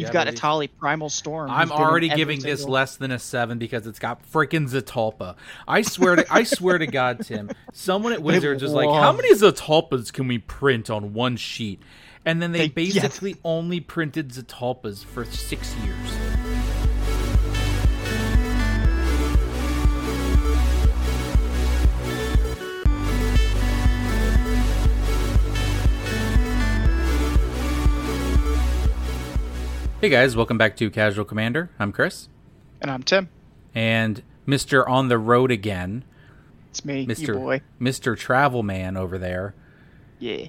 You've Yeah, got buddy. Atali Primal Storm. I'm who's been in already giving this single- less than a seven because it's got freaking Zatalpa. I swear to I swear to God, Tim. Someone at Wizards was like, "How many Zatalpas can we print on one sheet?" And then they, They- yes. basically only printed Zatalpas for six years. Hey guys, welcome back to Casual Commander. I'm Chris, And I'm Tim. and Mister on the road again, It's me, Mister boy. Mister Travel Man over there. Yeah.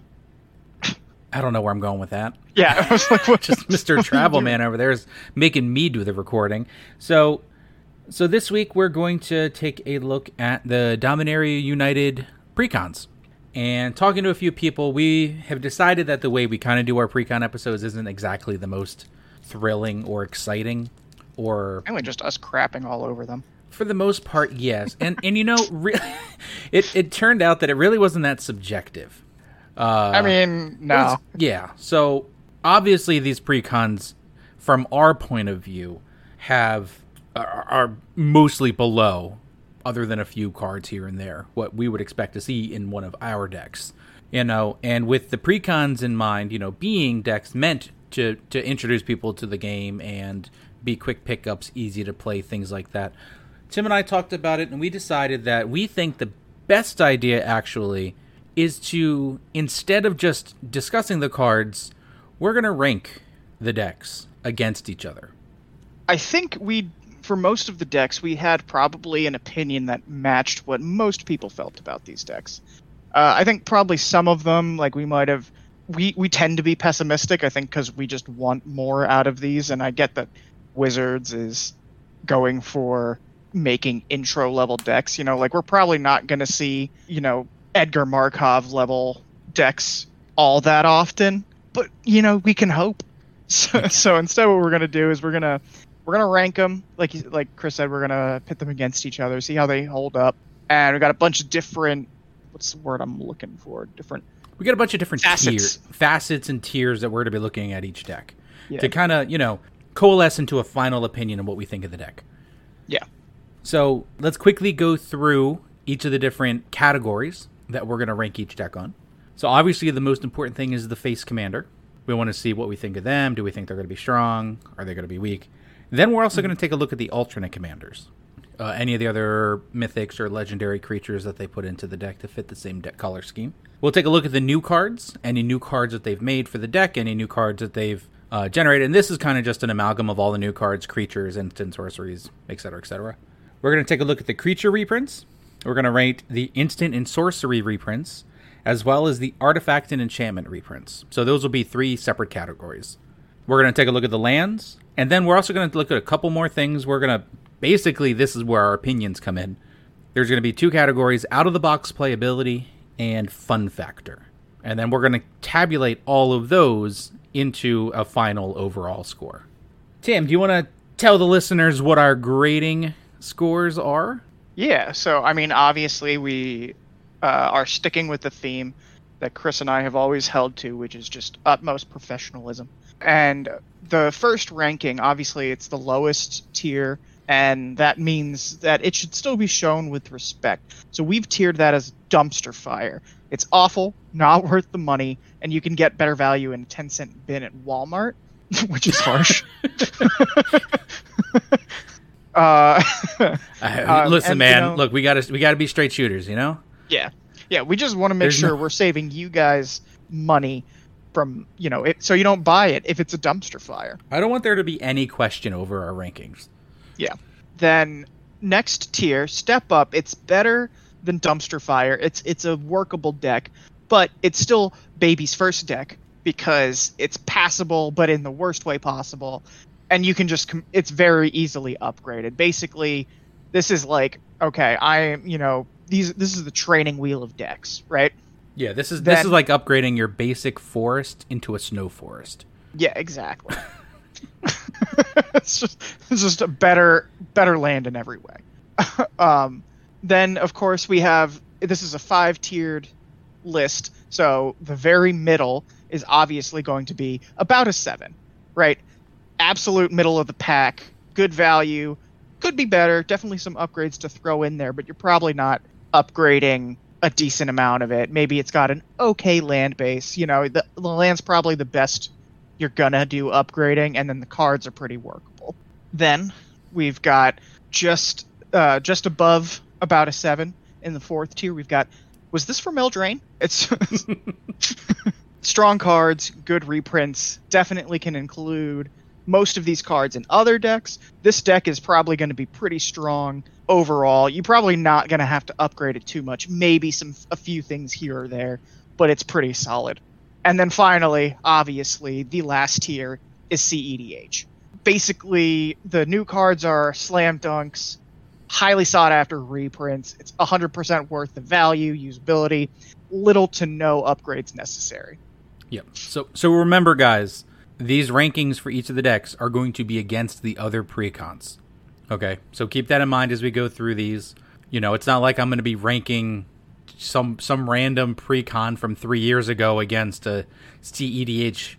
I don't know where I'm going with that. Yeah. I was like, what? Just Mr. Travel Man over there is making me do the recording. So, so this week we're going to take a look at the Dominaria United precons. And talking to a few people, we have decided that the way we kind of do our precon episodes isn't exactly the most thrilling or exciting or Mainly just us crapping all over them. for the most part, yes. And and you know, re- it it turned out that it really wasn't that subjective. Uh, I mean, no. yeah. So obviously, these precons, from our point of view, have are, are mostly below, other than a few cards here and there, what we would expect to see in one of our decks. You know, and with the precons in mind, you know, being decks meant to to introduce people to the game and be quick pickups, easy to play, things like that. Tim and I talked about it, and we decided that we think the best idea actually is to instead of just discussing the cards, we're going to rank the decks against each other. I think we, for most of the decks, we had probably an opinion that matched what most people felt about these decks. Uh, I think probably some of them, like we might have, we we tend to be pessimistic. I think because we just want more out of these, and I get that Wizards is going for making intro level decks. You know, like we're probably not going to see, you know, Edgar Markov level decks all that often, but you know, we can hope. So, so instead, what we're gonna do is we're gonna we're gonna rank them like like Chris said. We're gonna pit them against each other, see how they hold up, and we got a bunch of different. What's the word I'm looking for? Different. We got a bunch of different Facets. tiers, facets and tiers that we're going to be looking at each deck Yeah. to kind of, you know, coalesce into a final opinion of what we think of the deck. Yeah. So let's quickly go through each of the different categories that we're going to rank each deck on. So obviously, the most important thing is the face commander. We want to see what we think of them. Do we think they're going to be strong? Are they going to be weak? Then we're also mm-hmm. going to take a look at the alternate commanders. Uh, any of the other mythics or legendary creatures that they put into the deck to fit the same deck color scheme. We'll take a look at the new cards, any new cards that they've made for the deck, any new cards that they've uh, generated. And this is kind of just an amalgam of all the new cards, creatures, instant sorceries, etc., etc. We're going to take a look at the creature reprints. We're going to rate the instant and sorcery reprints, as well as the artifact and enchantment reprints. So those will be three separate categories. We're going to take a look at the lands, and then we're also going to look at a couple more things. We're going to basically, this is where our opinions come in. There's going to be two categories out of the box playability and fun factor. And then we're going to tabulate all of those into a final overall score. Tim, do you want to tell the listeners what our grading scores are? Yeah. So I mean, obviously we uh, are sticking with the theme that Chris and I have always held to, which is just utmost professionalism. And the first ranking, obviously, it's the lowest tier, and that means that it should still be shown with respect. So we've tiered that as dumpster fire. It's awful, not worth the money, and you can get better value in a 10 cent bin at Walmart, which is harsh. uh, Uh, Um, listen, and, man. you know- look, we got to we got to be straight shooters, you know. Yeah, yeah. We just want to make There's sure no- we're saving you guys money from you know it, so you don't buy it if it's a dumpster fire. I don't want there to be any question over our rankings. Yeah. Then next tier, step up. It's better than dumpster fire. It's it's a workable deck, but it's still baby's first deck because it's passable, but in the worst way possible, and you can just com- it's very easily upgraded. Basically, this is like okay, I you know these this is the training wheel of decks, right? Yeah, this is this is like upgrading your basic forest into a snow forest. Yeah, exactly. it's just it's just a better better land in every way. um, then of course we have this is a five tiered list, so the very middle is obviously going to be about a seven, right? absolute middle of the pack, good value. Could be better. Definitely some upgrades to throw in there, but you're probably not upgrading a decent amount of it. Maybe it's got an okay land base. You know, the, the land's probably the best you're gonna do upgrading, and then the cards are pretty workable. Then we've got just uh, just above about a seven in the fourth tier. We've got was this from Eldraine? It's strong cards, good reprints. Definitely can include most of these cards in other decks. This deck is probably going to be pretty strong overall. You're probably not going to have to upgrade it too much. Maybe some a few things here or there, but it's pretty solid. And then finally, obviously, the last tier is CEDH. Basically, the new cards are slam dunks, highly sought after reprints. It's 100% worth the value, usability, little to no upgrades necessary. Yep. So so remember guys, these rankings for each of the decks are going to be against the other precons. Okay? So keep that in mind as we go through these. You know, it's not like I'm going to be ranking some some random precon from 3 years ago against a CEDH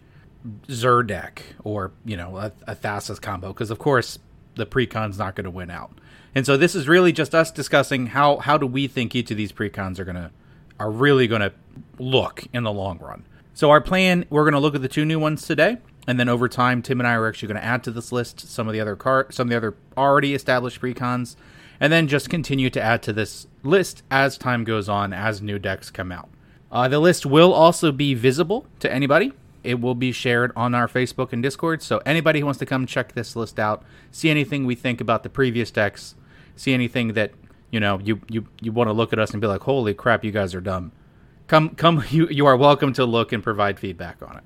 Zer deck or, you know, a, a Thassa's combo because of course the precon's not going to win out. And so this is really just us discussing how how do we think each of these precons are going to are really going to look in the long run. So our plan, we're going to look at the two new ones today, and then over time, Tim and I are actually going to add to this list some of the other car, some of the other already established precons, and then just continue to add to this list as time goes on, as new decks come out. Uh, the list will also be visible to anybody. It will be shared on our Facebook and Discord, so anybody who wants to come check this list out, see anything we think about the previous decks, see anything that you know you you you want to look at us and be like, holy crap, you guys are dumb Come, come. You, you are welcome to look and provide feedback on it.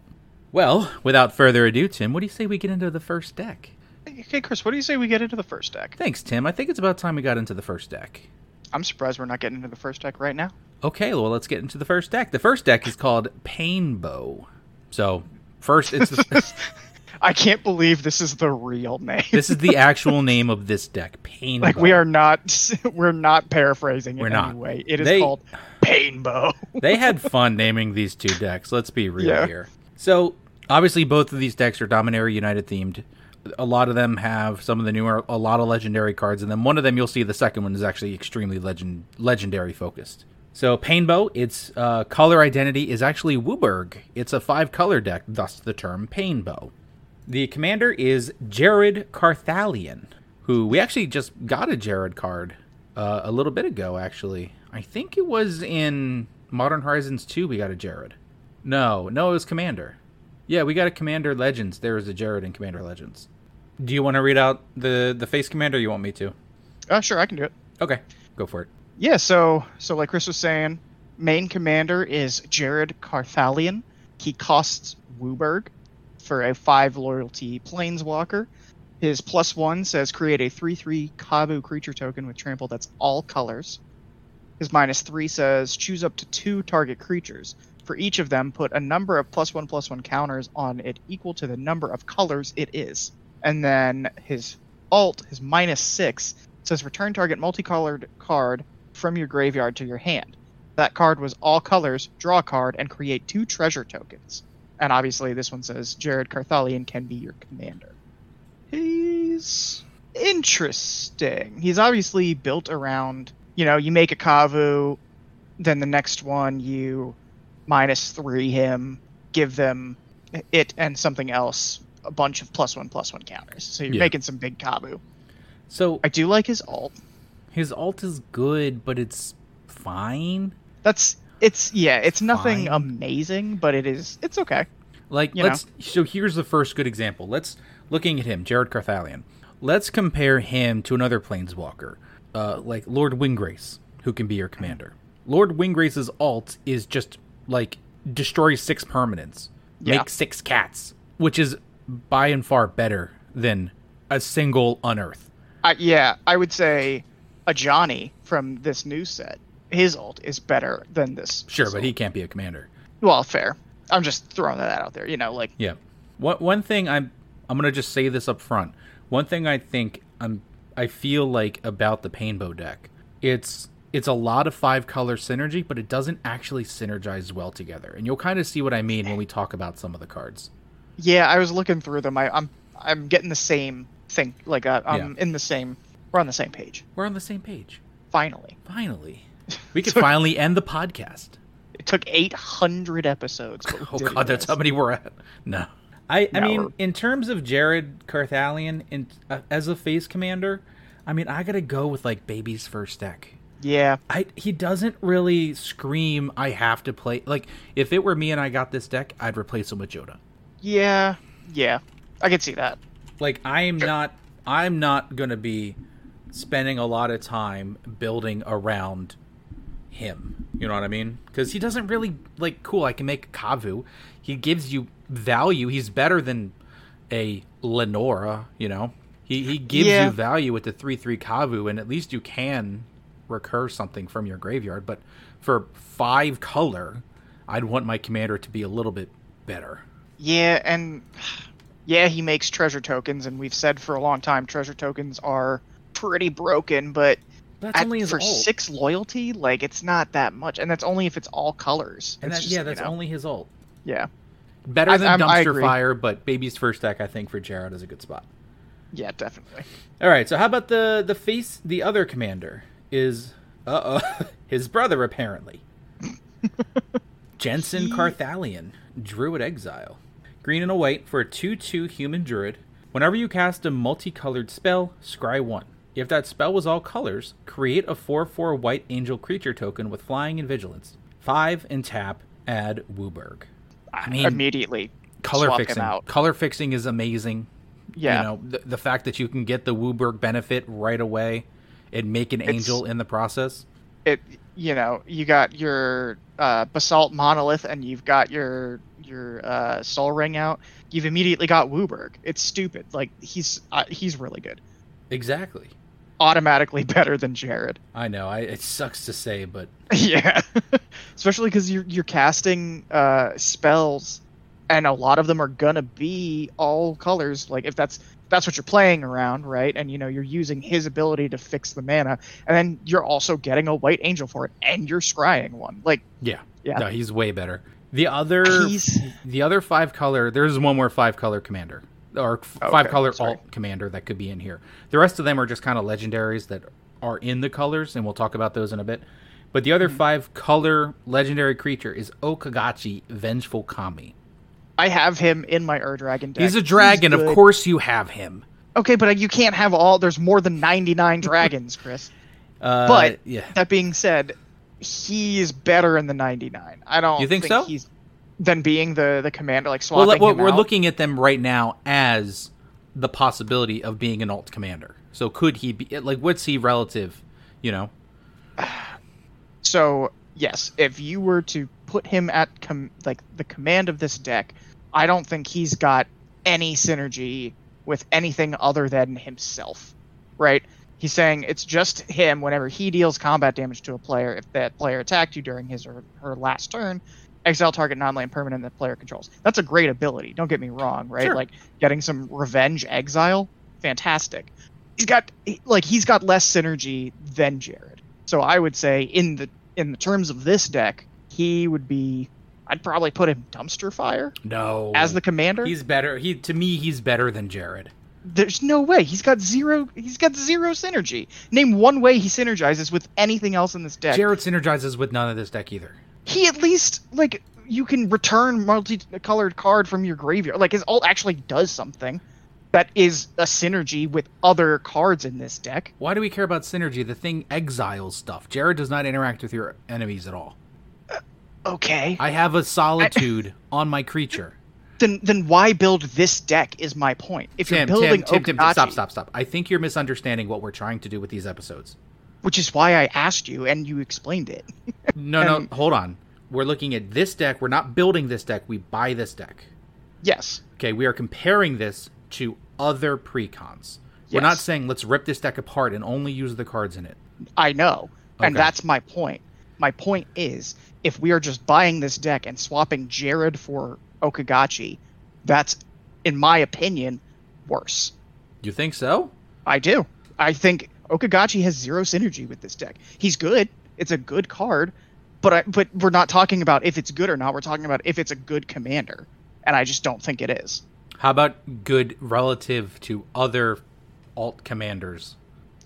Well, without further ado, Tim, what do you say we get into the first deck? Okay, Chris, what do you say we get into the first deck? Thanks, Tim. I think it's about time we got into the first deck. I'm surprised we're not getting into the first deck right now. Okay, well, let's get into the first deck. The first deck is called Painbow. So, first, it's. The, I can't believe this is the real name. this is the actual name of this deck, Painbow. Like we are not, we're not paraphrasing We're in not. any way. It is They- called Painbow. they had fun naming these two decks. Let's be real Yeah. here. So obviously, both of these decks are Dominaria United themed. A lot of them have some of the newer, a lot of legendary cards, and then one of them you'll see the second one is actually extremely legend legendary focused. So Painbow, its uh, color identity is actually WUBRG. It's a five color deck, thus the term Painbow. The commander is Jared Carthalion, who we actually just got a Jared card uh, a little bit ago, actually. I think it was in Modern Horizons 2 we got a Jared. No, no, it was Commander. Yeah, we got a Commander Legends. There is a Jared in Commander Legends. Do you want to read out the, the face commander or you want me to? Uh, sure, I can do it. Okay, go for it. Yeah, so so like Chris was saying, main commander is Jared Carthalion. He costs WUBRG for a five loyalty planeswalker. His plus one says create a three three Kavu creature token with trample that's all colors. His minus three says choose up to two target creatures. For each of them, put a number of plus one plus one counters on it equal to the number of colors it is. And then his alt, his minus six, says return target multicolored card from your graveyard to your hand. That card was all colors, draw a card, and create two treasure tokens. And obviously, this one says Jared Carthalion can be your commander. He's interesting. He's obviously built around, you know, you make a Kavu, then the next one you minus three him, give them it and something else a bunch of plus one plus one counters. So you're Yeah. making some big Kavu. So I do like his alt. his alt is good, but it's fine. That's it's yeah, it's nothing Fine. amazing, but it is it's okay. Like You let's so here's the first good example. Let's looking at him, Jared Carthalion. Let's compare him to another planeswalker, uh, like Lord Windgrace, who can be your commander. Lord Windgrace's alt is just like destroy six permanents, Yeah. make six cats, which is by and far better than a single unearth. I, yeah, I would say a Johnny from this new set. His alt is better than this. Sure, but he can't be a commander. well, fair. I'm just throwing that out there. You know, like Yeah. One one thing I'm I'm gonna just say this up front. One thing I think I'm I feel like about the Painbow deck, it's it's a lot of five color synergy, but it doesn't actually synergize well together. And you'll kind of see what I mean when we talk about some of the cards. Yeah, I was looking through them. I, I'm I'm getting the same thing. Like uh, I'm in the same. We're on the same page. We're on the same page. Finally, Finally, we could finally end the podcast. it took 800 episodes. Oh did it, god, that's how many we're at. No. I, I No, mean, we're- in terms of Jared Carthalion in, uh, as a face commander, I mean, I gotta go with like Baby's first deck. Yeah, I he doesn't really scream. I have to play. Like if it were me and I got this deck, I'd replace him with Jodah. Yeah, yeah. I can see that. Like I am not. I'm not gonna be spending a lot of time building around him. You know what I mean? Because he doesn't really like. Cool, I can make Kavu. He gives you value. He's better than a Lenora. You know, he he gives Yeah. you value with the three three Kavu, and at least you can recur something from your graveyard. But for five color, I'd want my commander to be a little bit better. Yeah, and yeah, he makes treasure tokens, and we've said for a long time treasure tokens are pretty broken. But That's at- only his for ult. six loyalty, like it's not that much, and that's only if it's all colors. and It's that, just, yeah, you that's know, only his ult. yeah, Better I- than I'm- dumpster fire, but baby's first deck I think for Jared is a good spot. yeah, definitely. All right, so how about the the face? The other commander is uh oh his brother apparently. Jenson He- Carthalion, Druid Exile, green and a white for a two-two human druid. Whenever you cast a multicolored spell, scry one. If that spell was all colors, create a four-four white angel creature token with flying and vigilance. Five and tap. Add WUBRG. I mean, Immediately color fixing. Color fixing is amazing. Yeah, You know, the, the fact that you can get the WUBRG benefit right away and make an It's- angel in the process. it. You know, you got your uh, basalt monolith, and you've got your your uh, Sol Ring out. You've immediately got WUBRG. It's stupid. Like he's uh, he's really good. Exactly. Automatically better than Jared. I know. I, it sucks to say, but Yeah, especially because you're you're casting uh, spells, and a lot of them are gonna be all colors. Like if that's that's what you're playing around, right? And you know you're using his ability to fix the mana, and then you're also getting a white angel for it, and you're scrying one. Like yeah. Yeah. No, he's way better. The other He's- the other five color there's one more five color commander. Or Okay, five color sorry. alt commander that could be in here. The rest of them are just kind of legendaries that are in the colors, and we'll talk about those in a bit. But the Mm-hmm. other five color legendary creature is Okagachi, Vengeful Kami. I have him in my Ur Dragon deck. He's a dragon, of course you have him. Okay, but you can't have all. There's more than 99 dragons, Chris. Uh, But yeah, that being said, he is better in the 99. I don't. You think so? He's than being the the commander, like well, swapping well, him we're out. looking at them right now as the possibility of being an alt commander. So could he be like? What's he relative? You know, So yes, if you were to put him at com- like the command of this deck, I don't think he's got any synergy with anything other than himself. Right? He's saying it's just him whenever he deals combat damage to a player. If that player attacked you during his or her last turn, exile target non-land permanent that player controls. That's a great ability. Don't get me wrong. Right? Sure. Like getting some revenge exile, fantastic. He's got like he's got less synergy than Jared. So I would say in the in the terms of this deck, he would be. I'd probably put him dumpster fire no, as the commander. he's better. He to me, he's better than Jared. There's no way he's got zero. He's got zero synergy. Name one way he synergizes with anything else in this deck. Jared synergizes with none of this deck either. he at least like you can return multicolored card from your graveyard. Like his ult actually does something that is a synergy with other cards in this deck. Why do we care about synergy? The thing exiles stuff. Jared does not interact with your enemies at all. Okay. I have a solitude on my creature. then then why build this deck is my point. If Tim, you're building Tim, Tim, Tim, stop, stop, stop. I think you're misunderstanding what we're trying to do with these episodes. which is why I asked you and you explained it. No, And- no, hold on. We're looking at this deck. We're not building this deck. We buy this deck. yes. Okay, we are comparing this to other precons. We're not saying let's rip this deck apart and only use the cards in it. I know. okay. And that's my point. My point is if we are just buying this deck and swapping Jared for Okagachi, that's in my opinion worse. You think so? I do. I think Okagachi has zero synergy with this deck. He's good. It's a good card, but I, but we're not talking about if it's good or not. We're talking about if it's a good commander, and I just don't think it is. How about good relative to other alt commanders?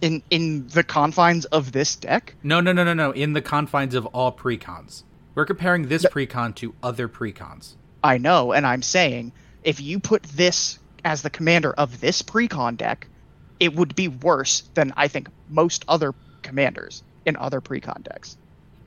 In in the confines of this deck, No, no, no, no, no. In the confines of all precons. We're comparing this precon to other precons. I know, and I'm saying if you put this as the commander of this precon deck, it would be worse than I think most other commanders in other precon decks.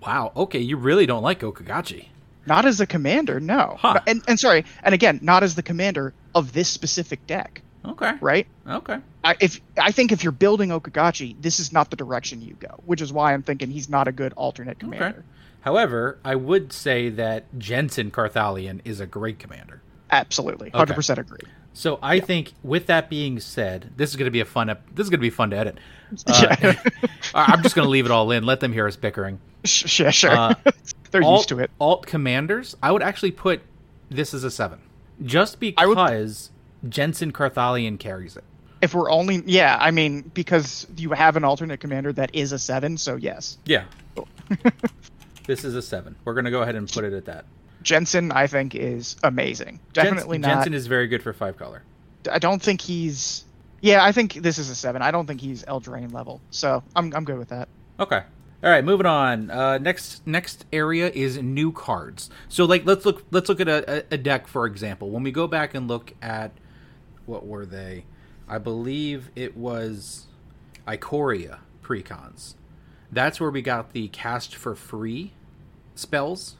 Wow. Okay, you really don't like Okagachi. Not as a commander, no. Huh. And and sorry, and again, not as the commander of this specific deck, Okay. right? Okay. I, if I think if you're building Okagachi, this is not the direction you go, which is why I'm thinking he's not a good alternate commander. Okay. However, I would say that Jenson Carthalion is a great commander. Absolutely, hundred percent agree. So I think, with that being said, this is going to be a fun. Ep- this is going to be fun to edit. Uh, Yeah. I'm just going to leave it all in. Let them hear us bickering. Sh- Sure, sure. Uh, They're alt, used to it. Alt commanders, I would actually put this as a seven, just I would- because Jenson Carthalion carries it. If we're only, yeah, I mean, because you have an alternate commander that is a seven, so yes. Yeah. this is a seven. We're going to go ahead and put it at that. Jenson, I think, is amazing. Jens- Definitely not. Jenson is very good for five color. I don't think he's. Yeah, I think this is a seven. I don't think he's Eldraine level, so I'm I'm good with that. Okay. All right, moving on. Uh, next next area is new cards. So like let's look let's look at a, a- a deck for example. When we go back and look at what were they? I believe it was Ikoria precons. That's where we got the cast for free spells.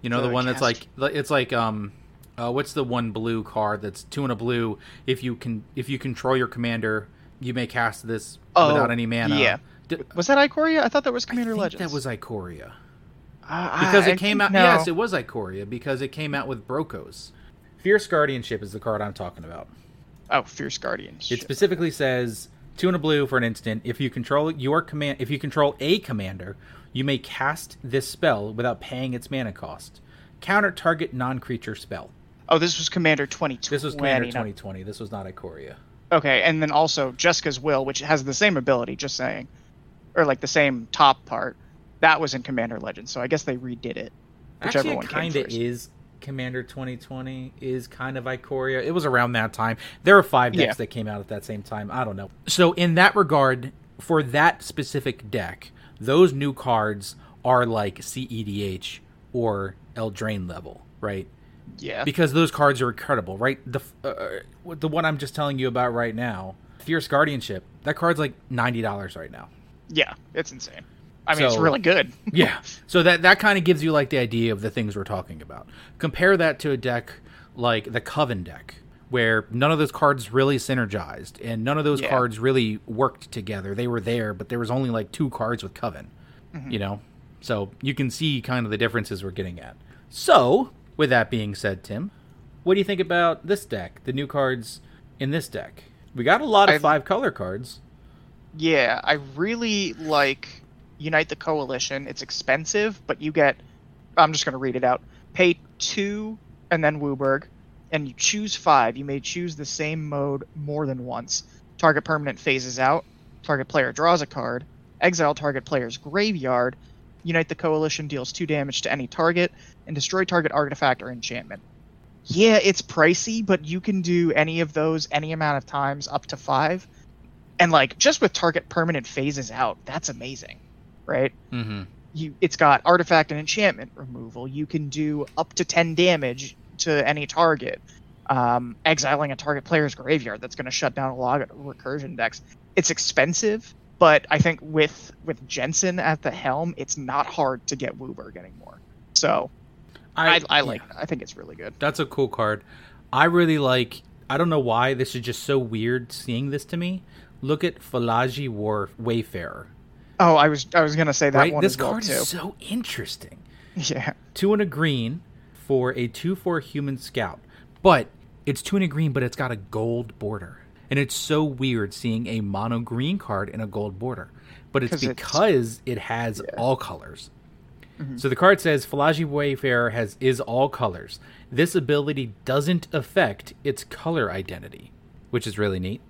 You know the, The one that's like it's like um uh, what's the one blue card that's two and a blue? If you can if you control your commander, you may cast this Oh, without any mana. yeah. D- Was that Ikoria? I thought that was Commander I think Legends. that was Ikoria Uh, because I- it came I out. no. Yes, it was Ikoria because it came out with Brokkos. Fierce Guardianship is the card I'm talking about. Oh, Fierce Guardians. It specifically says two and a blue for an instant. If you control your command, if you control a commander, you may cast this spell without paying its mana cost. Counter target non-creature spell. Oh, this was Commander 2020. This was Commander not- 2020. This was not Ikoria. Okay, and then also Jeska's Will, which has the same ability, just saying, or like the same top part. That was in Commander Legends, so I guess they redid it. Whichever Actually, it kind of is. Commander 2020 is kind of Ikoria. It was around that time. There were five decks Yeah. that came out at that same time. I don't know. So in that regard, for that specific deck, those new cards are like CEDH or Eldraine level, right? Yeah. Because those cards are incredible, right? The uh, the one I'm just telling you about right now, Fierce Guardianship. That card's like ninety dollars right now. yeah, it's insane. I mean, it's really good. Yeah. So that that kind of gives you like the idea of the things we're talking about. Compare that to a deck like the Coven deck, where none of those cards really synergized and none of those Yeah. cards really worked together. They were there, but there was only like two cards with Coven. Mm-hmm. You know? So you can see kind of the differences we're getting at. So, with that being said, Tim, what do you think about this deck? The new cards in this deck? We got a lot of I- five color cards. Yeah, I really like Unite the Coalition. It's expensive, but you get. I'm just going to read it out. Pay two and then Wooburg, and you choose five. You may choose the same mode more than once. Target permanent phases out. Target player draws a card. Exile target player's graveyard. Unite the Coalition deals two damage to any target, and destroy target artifact or enchantment. Yeah, it's pricey, but you can do any of those any amount of times up to five and like just with target permanent phases out that's amazing right Mm-hmm. you it's got artifact and enchantment removal you can do up to 10 damage to any target um, exiling a target player's graveyard that's going to shut down a lot of recursion decks it's expensive but i think with with Jenson at the helm it's not hard to get WUBRG anymore so i, I, like i think it's really good That's a cool card. I really like. I don't know why this is just so weird seeing this to me. Look at Fallaji War Wayfarer. Oh i was i was going to say that right, one this well card too is so interesting. yeah Two and a green for a two-four human scout, but it's two and a green, but it's got a gold border, and it's so weird seeing a mono green card in a gold border. But it's- because it has all colors. Mm-hmm. So the card says Fallaji Wayfarer has is all colors. This ability doesn't affect its color identity, which is really neat.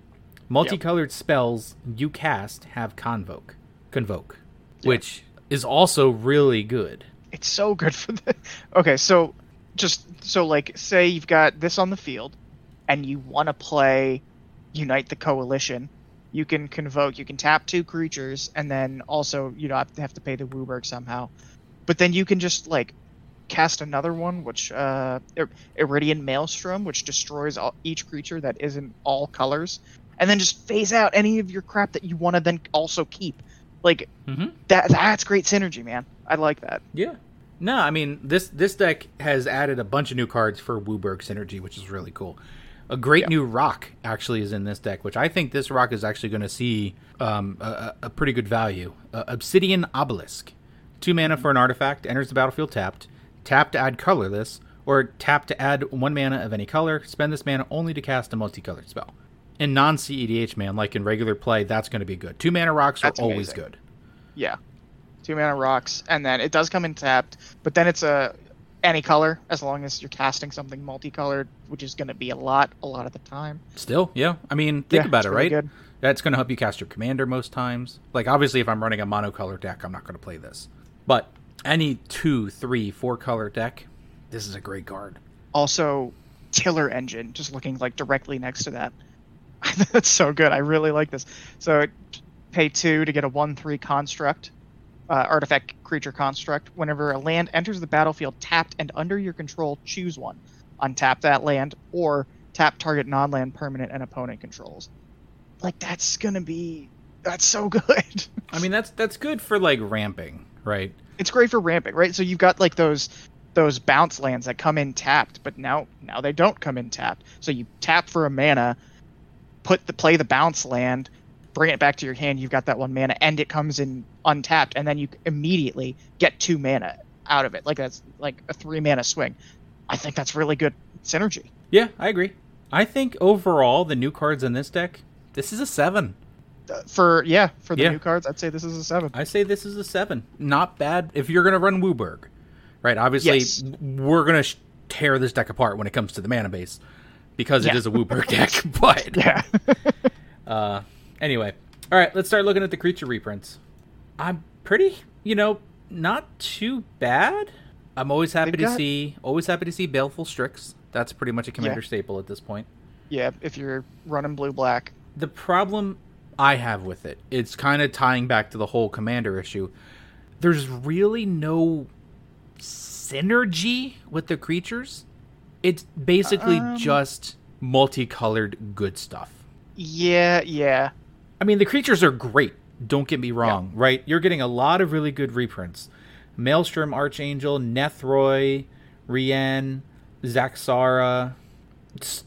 Multicolored spells you cast have convoke, convoke, which is also really good. it's so good for the okay so just so like say you've got this on the field and you want to play Unite the Coalition, you can convoke, you can tap two creatures, and then also you don't have to pay the WUBRG somehow. But then you can just like cast another one, which uh, Ir- Iridian Maelstrom, which destroys all, each creature that isn't all colors, and then just phase out any of your crap that you want to then also keep. Like Mm-hmm. that, that's great synergy, man. I like that. Yeah. No, I mean this this deck has added a bunch of new cards for WUBRG synergy, which is really cool. A great new rock actually is in this deck, which I think this rock is actually going to see um, a, a a pretty good value. Uh, Obsidian Obelisk, two mana for an artifact, enters the battlefield tapped. Tap to add colorless, or tap to add one mana of any color. Spend this mana only to cast a multicolored spell. In non CEDH man, like in regular play, that's going to be good. Two mana rocks That's are always good. Yeah, two mana rocks, and then it does come in tapped, but then it's a any color as long as you're casting something multicolored, which is going to be a lot, a lot of the time. Still, yeah. I mean, think Yeah, about it, really right? good. That's going to help you cast your commander most times. Like, obviously, if I'm running a monocolor deck, I'm not going to play this. But any two, three, four color deck, this is a great card. Also, Tiller Engine, just looking like directly next to that. That's so good. I really like this. So, pay two to get a one-three construct, uh, artifact creature construct. Whenever a land enters the battlefield tapped and under your control, choose one. Untap that land or tap target non-land permanent and opponent controls. Like that's gonna be that's so good. I mean, that's that's good for like ramping, right? it's great for ramping, right? So you've got like those those bounce lands that come in tapped, but now now they don't come in tapped. So you tap for a mana, put the play the bounce land, bring it back to your hand. You've got that one mana, and it comes in untapped, and then you immediately get two mana out of it. Like that's like a three mana swing. I think that's really good synergy. Yeah, I agree. I think overall, the new cards in this deck, this is a seven. Uh, For yeah, for the Yeah. new cards, I'd say this is a seven. I say this is a seven. Not bad if you're going to run WUBRG, right? Obviously, Yes. we're going to sh- tear this deck apart when it comes to the mana base because it Yeah. is a WUBRG deck. But Yeah. Uh, anyway, all right, let's start looking at the creature reprints. I'm pretty, you know, not too bad. I'm always happy They've to got- see, always happy to see Baleful Strix. That's pretty much a commander Yeah. staple at this point. yeah, if you're running blue black. The problem I have with it, it's kind of tying back to the whole commander issue. There's really no synergy with the creatures. It's basically Um. just multicolored good stuff. Yeah, yeah. I mean, the creatures are great. Don't get me wrong, right? You're getting a lot of really good reprints. Maelstrom Archangel, Nethroi, Rien, Zaxara,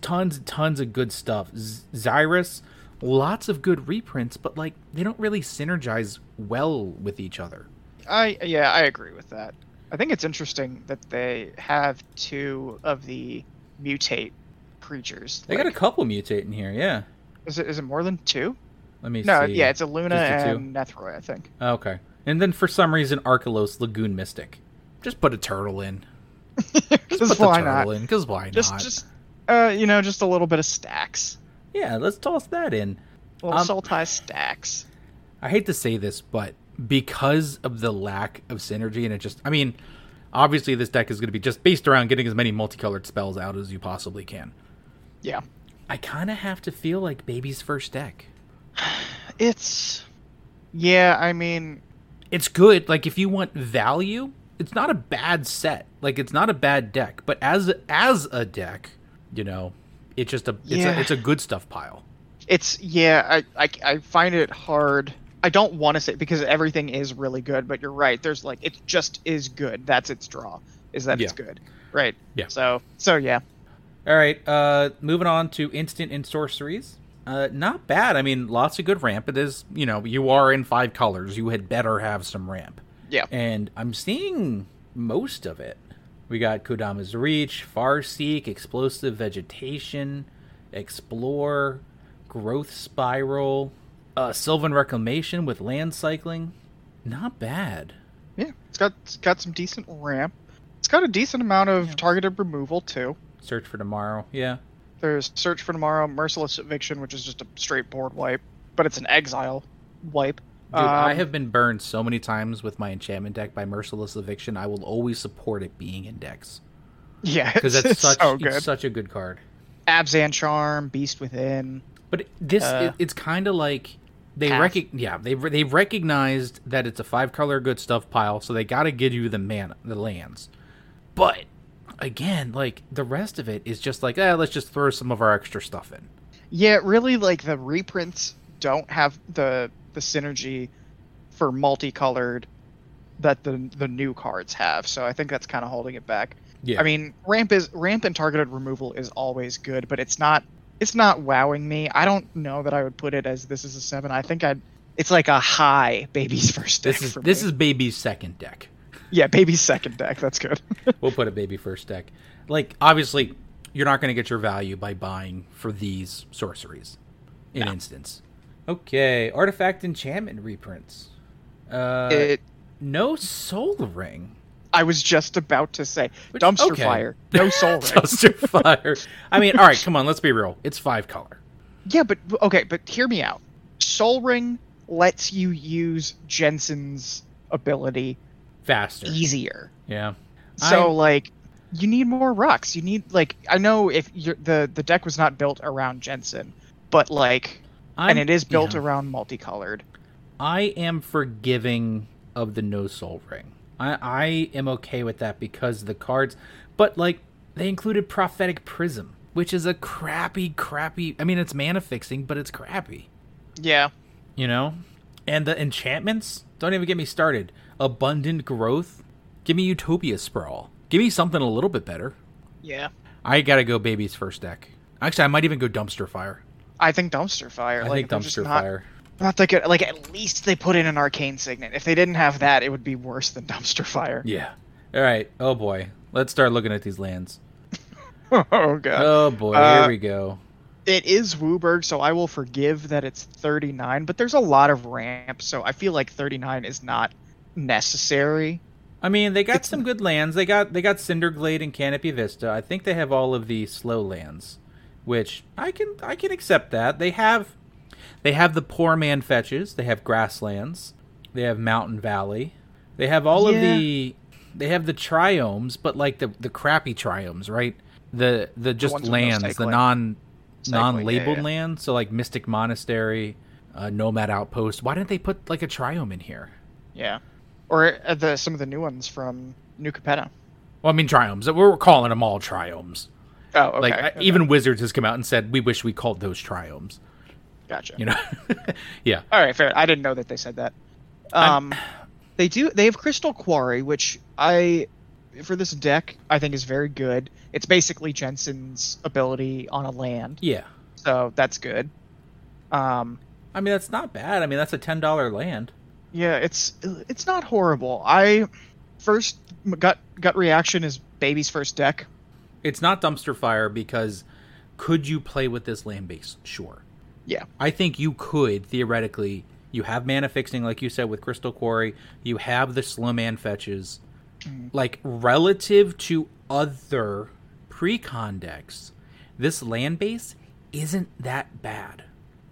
tons tons of good stuff. Z- Xyris, lots of good reprints, but like they don't really synergize well with each other. I yeah, I agree with that. I think it's interesting that they have two of the mutate creatures. They got a couple mutate in here, yeah. is it is it more than two? Let me see. No, see. yeah, it's a Luna the and Nethroi, I think. Okay. And then for some reason Archelos Lagoon Mystic. Just put a turtle in. Just put the why turtle not? in, because why Just not? just uh, you know, just a little bit of stacks. Yeah, let's toss that in. Little Um, Sultai stacks. I hate to say this, but because of the lack of synergy, and it just, I mean, obviously this deck is going to be just based around getting as many multicolored spells out as you possibly can. Yeah. I kind of have to feel like Baby's first deck. It's yeah, I mean It's good. Like, if you want value, it's not a bad set. Like, it's not a bad deck. But as as a deck, you know, it's just a it's, Yeah. a it's a good stuff pile. it's yeah, I I, I find it hard. I don't want to say because everything is really good, but you're right. There's like it just is good. That's its draw. Is that it's Yeah. good. Right. Yeah. So so yeah. All right, uh, moving on to instant and sorceries. Uh, not bad. I mean, lots of good ramp. It is, you know, you are in five colors. You had better have some ramp. Yeah. And I'm seeing most of it. We got Kodama's Reach, Farseek, Explosive Vegetation, Explore, Growth Spiral, uh, Sylvan Reclamation with Land Cycling. Not bad. Yeah, it's got it's got some decent ramp. It's got a decent amount of Yeah. targeted removal too. Search for Tomorrow. Yeah. There's Search for Tomorrow, Merciless Eviction, which is just a straight board wipe, but it's an exile wipe. Dude, I Um, have been burned so many times with my enchantment deck by Merciless Eviction. I will always support it being in decks yeah, because that's it's such so it's such a good card. Abzan Charm, Beast Within. But this, Uh, it, it's kind of like they half. rec- yeah they they recognized that it's a five color good stuff pile, so they got to give you the man the lands. But again, like the rest of it is just like, eh, let's just throw some of our extra stuff in. Yeah, really, like the reprints don't have the the synergy for multicolored that the the new cards have. So I think that's kind of holding it back. Yeah, I mean, ramp is ramp and targeted removal is always good, but it's not it's not wowing me. I don't know that I would put it as this is a seven. I think I'd it's like a high baby's first deck this is this me. is baby's second deck. yeah baby's second deck. That's good. we'll put a baby first deck. Like obviously, you're not going to get your value by buying for these sorceries in No. instance. Okay, artifact enchantment reprints. Uh, it, no Sol Ring. I was just about to say Which- dumpster okay. fire. No soul ring. Dumpster fire. I mean, all right, come on, let's be real. It's five color. Yeah, but okay, but hear me out. Sol Ring lets you use Jenson's ability Faster. easier. Yeah. So I'm- like you need more rocks. You need like I know if you're, the the deck was not built around Jenson, but like I'm, and it is built yeah. around multicolored. I am forgiving of the no Sol Ring. I I am okay with that because the cards, but like they included prophetic prism, which is a crappy, crappy. I mean, it's mana fixing, but it's crappy. Yeah. You know, and the enchantments don't even get me started. Abundant growth. Give me Utopia sprawl. Give me something a little bit better. Yeah. I gotta go baby's first deck. Actually, I might even go dumpster fire. I think dumpster fire. I like, think dumpster fire. Not that good. Like at least they put in an arcane signet. If they didn't have that, it would be worse than dumpster fire. Yeah. All right. Oh boy. Let's start looking at these lands. oh god. Oh boy. Uh, Here we go. it is WUBRG, so I will forgive that it's 39, but there's a lot of ramps, so I feel like 39 is not necessary. I mean, they got it's- some good lands. They got they got Cinderglade and Canopy Vista. I think they have all of the slow lands, which I can I can accept that. They have they have the poor man fetches. They have grasslands. They have Mountain Valley. They have all of the they have the triomes, but like the the crappy triomes, right? The the just ones with no lands, the non non labeled yeah, yeah. lands. So like Mystic Monastery, uh, Nomad Outpost. Why didn't they put like a triome in here? Yeah. Or uh, the some of the new ones from New Capenna. Well, I mean triomes. We're calling them all triomes. Oh, okay. like okay. even Wizards has come out and said we wish we called those triomes. Gotcha. You know, yeah. All right, fair. I didn't know that they said that. Um, they do. They have Crystal Quarry, which I, for this deck, I think is very good. It's basically Jenson's ability on a land, Yeah. so that's good. Um, I mean that's not bad. I mean that's a ten dollar land. yeah, it's it's not horrible. I first gut gut reaction is baby's first deck. It's not dumpster fire because could you play with this land base? Sure. Yeah. I think you could theoretically. You have mana fixing, like you said, with Crystal Quarry. You have the slow man fetches. Mm-hmm. Like relative to other pre-con decks, this land base isn't that bad.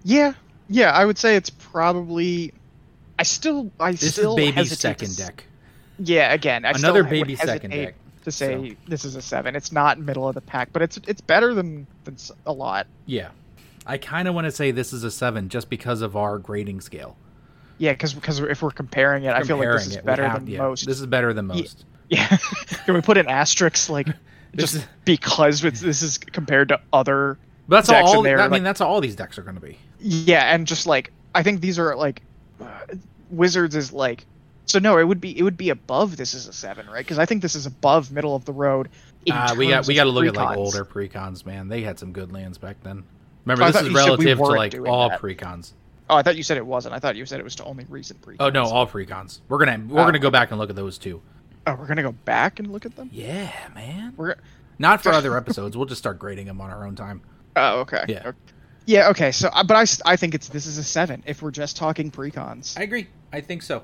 Yeah, yeah, I would say it's probably. I still, I This still is hesitate second to deck. Yeah, again, I Another baby second deck, to say so. this is a seven. It's not middle of the pack, but it's it's better than than a lot. Yeah. I kind of want to say this is a seven just because of our grading scale. Yeah, because because if we're comparing it, I feel like this is it, better have- than yeah, most. This is better than most. Yeah, can we put an asterisk like just is- because this is compared to other? But that's decks in all. there, I mean, that's all these decks are going to be. Yeah, and just like I think these are like uh, Wizards is like. So no, it would be it would be above. This is a seven, right? Because I think this is above middle of the road. Uh, we got we got to look at like older precons, man. They had some good lands back then. Remember, I this is said we relative to like all that. precons. Oh, I thought you said it wasn't. I thought you said it was to only recent precons. Oh no, all precons. We're gonna we're Oh, gonna go back and look at those too. Oh, we're gonna go back and look at them. Yeah, man. We're Not for other episodes. We'll just start grading them on our own time. oh okay. Yeah. Okay. Yeah. Okay. So, uh, but I think it's this is a seven if we're just talking precons. I agree. I think so.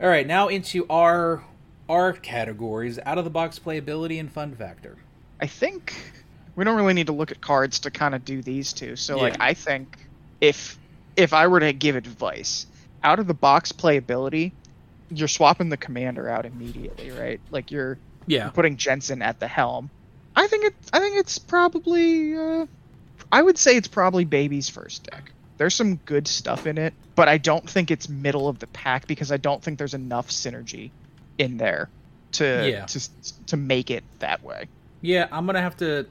All right, now into our our categories: out of the box playability and fun factor. I think we don't really need to look at cards to kind of do these two. So, like, I think if if I were to give advice, out of the box playability, you're swapping the commander out immediately, right? Like you're Yeah, putting Jenson at the helm. I think it. I think it's probably uh, I would say it's probably Baby's first deck. There's some good stuff in it, but I don't think it's middle of the pack because I don't think there's enough synergy in there to Yeah. to to make it that way. Yeah, I'm gonna have to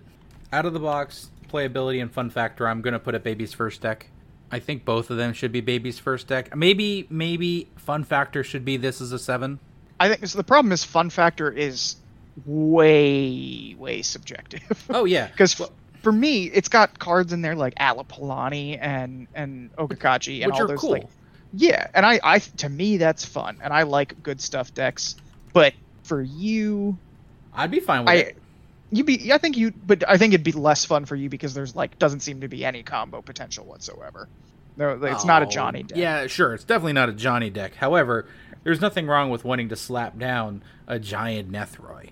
out of the box playability and fun factor. I'm gonna put a baby's first deck. I think both of them should be baby's first deck. Maybe maybe fun factor should be this is a seven. I think so. The problem is fun factor is way way subjective. Oh yeah, because for me, it's got cards in there like Alapalani and and Okakachi and all those cool. like yeah, and I I to me that's fun and I like good stuff decks. But for you, I'd be fine with I it. You be I think you but I think it'd be less fun for you because there's like doesn't seem to be any combo potential whatsoever. No, it's not a Oh, Johnny deck. Yeah, sure. It's definitely not a Johnny deck. However, there's nothing wrong with wanting to slap down a giant Nethroi.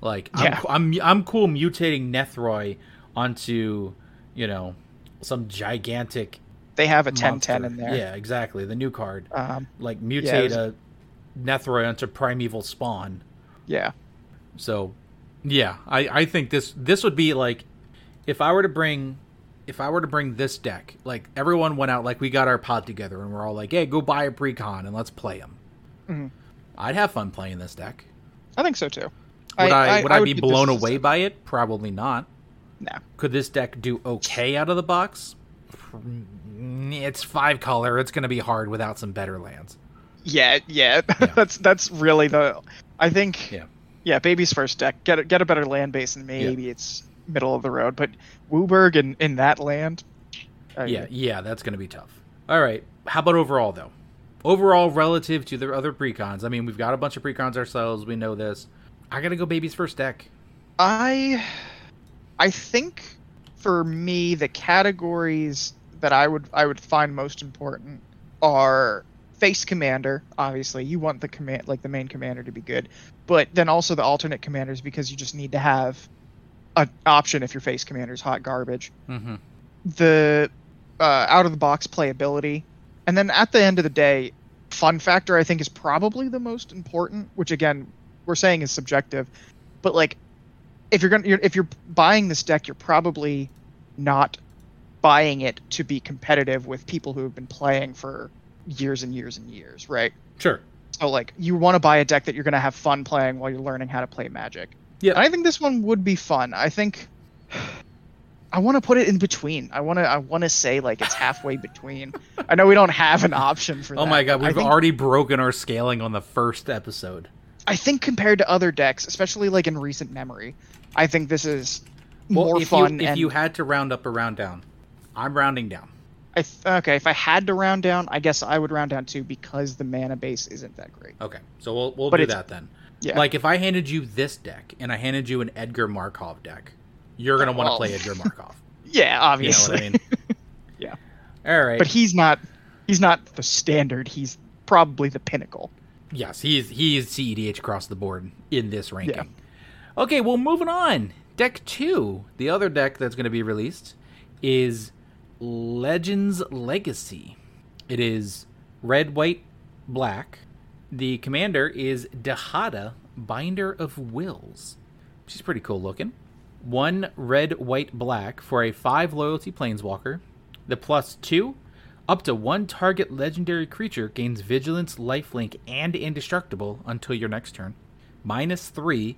Like Yeah. I'm, I'm I'm cool mutating Nethroi onto, you know, some gigantic They have a 10-10 in there. Yeah, exactly. The new card. Um, Like mutate was- a Nethroi onto primeval spawn. yeah. So, yeah, I, I think this this would be like if I were to bring if I were to bring this deck, like everyone went out, like we got our pod together and we're all like, hey, go buy a precon and let's play them. Mhm. I'd have fun playing this deck. I think so too. Would I, would I, be this blown away by it? Probably not. No. Could this deck do okay out of the box? It's five color. It's going to be hard without some better lands. Yeah, yeah. Yeah. that's that's really the. I think. Yeah. Yeah, baby's first deck. Get a, get a better land base, and maybe it's middle of the road. But WUBRG in in that land. uh, Yeah, yeah, that's going to be tough. All right. How about overall, though? Overall, relative to the other precons, I mean, we've got a bunch of precons ourselves. We know this. I got to go baby's first deck. I I think for me the categories that I would I would find most important are face commander obviously you want the command like the main commander to be good but then also the alternate commanders because you just need to have an option if your face commander is hot garbage Mm-hmm. the uh, out of the box playability, and then at the end of the day, fun factor I think is probably the most important. Which again, we're saying is subjective, but like if you're gonna you're, if you're buying this deck, you're probably not buying it to be competitive with people who have been playing for years and years and years, right? Sure. So like you want to buy a deck that you're gonna have fun playing while you're learning how to play Magic. Yeah. I think this one would be fun. I think I want to put it in between. I want to I want to say like it's halfway between. I know we don't have an option for oh that. Oh my god, we've think, already broken our scaling on the first episode. I think compared to other decks, especially like in recent memory, I think this is Well, more if fun. you if and you had to round up or round down, I'm rounding down. I th- okay, if I had to round down, I guess I would round down too because the mana base isn't that great. Okay, so we'll we'll But do that then. Yeah. Like if I handed you this deck and I handed you an Edgar Markov deck, you're gonna want to oh. Well. play Edgar Markov. yeah, You know obviously. what I mean? Yeah. All right. But he's not he's not the standard. He's probably the pinnacle. Yes, he is he is CEDH across the board in this ranking. Okay, well moving on. Deck two, the other deck that's going to be released is Legends Legacy. It is red, white, black. The commander is Dihada, Binder of Wills. She's pretty cool looking. One red, white, black for a five loyalty planeswalker. The plus two up to one target legendary creature gains vigilance, lifelink, and indestructible until your next turn. Minus three.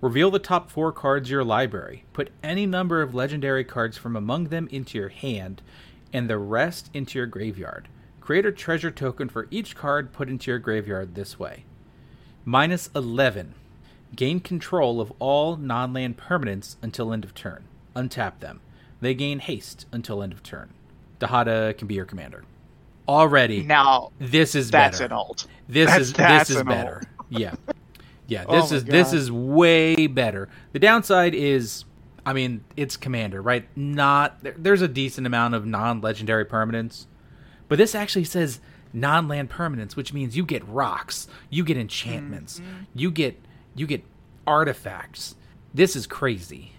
Reveal the top four cards of your library. Put any number of legendary cards from among them into your hand, and the rest into your graveyard. Create a treasure token for each card put into your graveyard this way. Minus 11. Gain control of all non land permanents until end of turn. Untap them. They gain haste until end of turn. Dihada can be your commander. Already, Now this is that's better. an alt. This That's- is this is better. Yeah. Yeah, Oh this my is this is way better. The downside is I mean, it's commander, right? Not there, there's a decent amount of non-legendary permanents. But this actually says non-land permanents, which means you get rocks, you get enchantments, Mm-hmm. you get you get artifacts. This is crazy.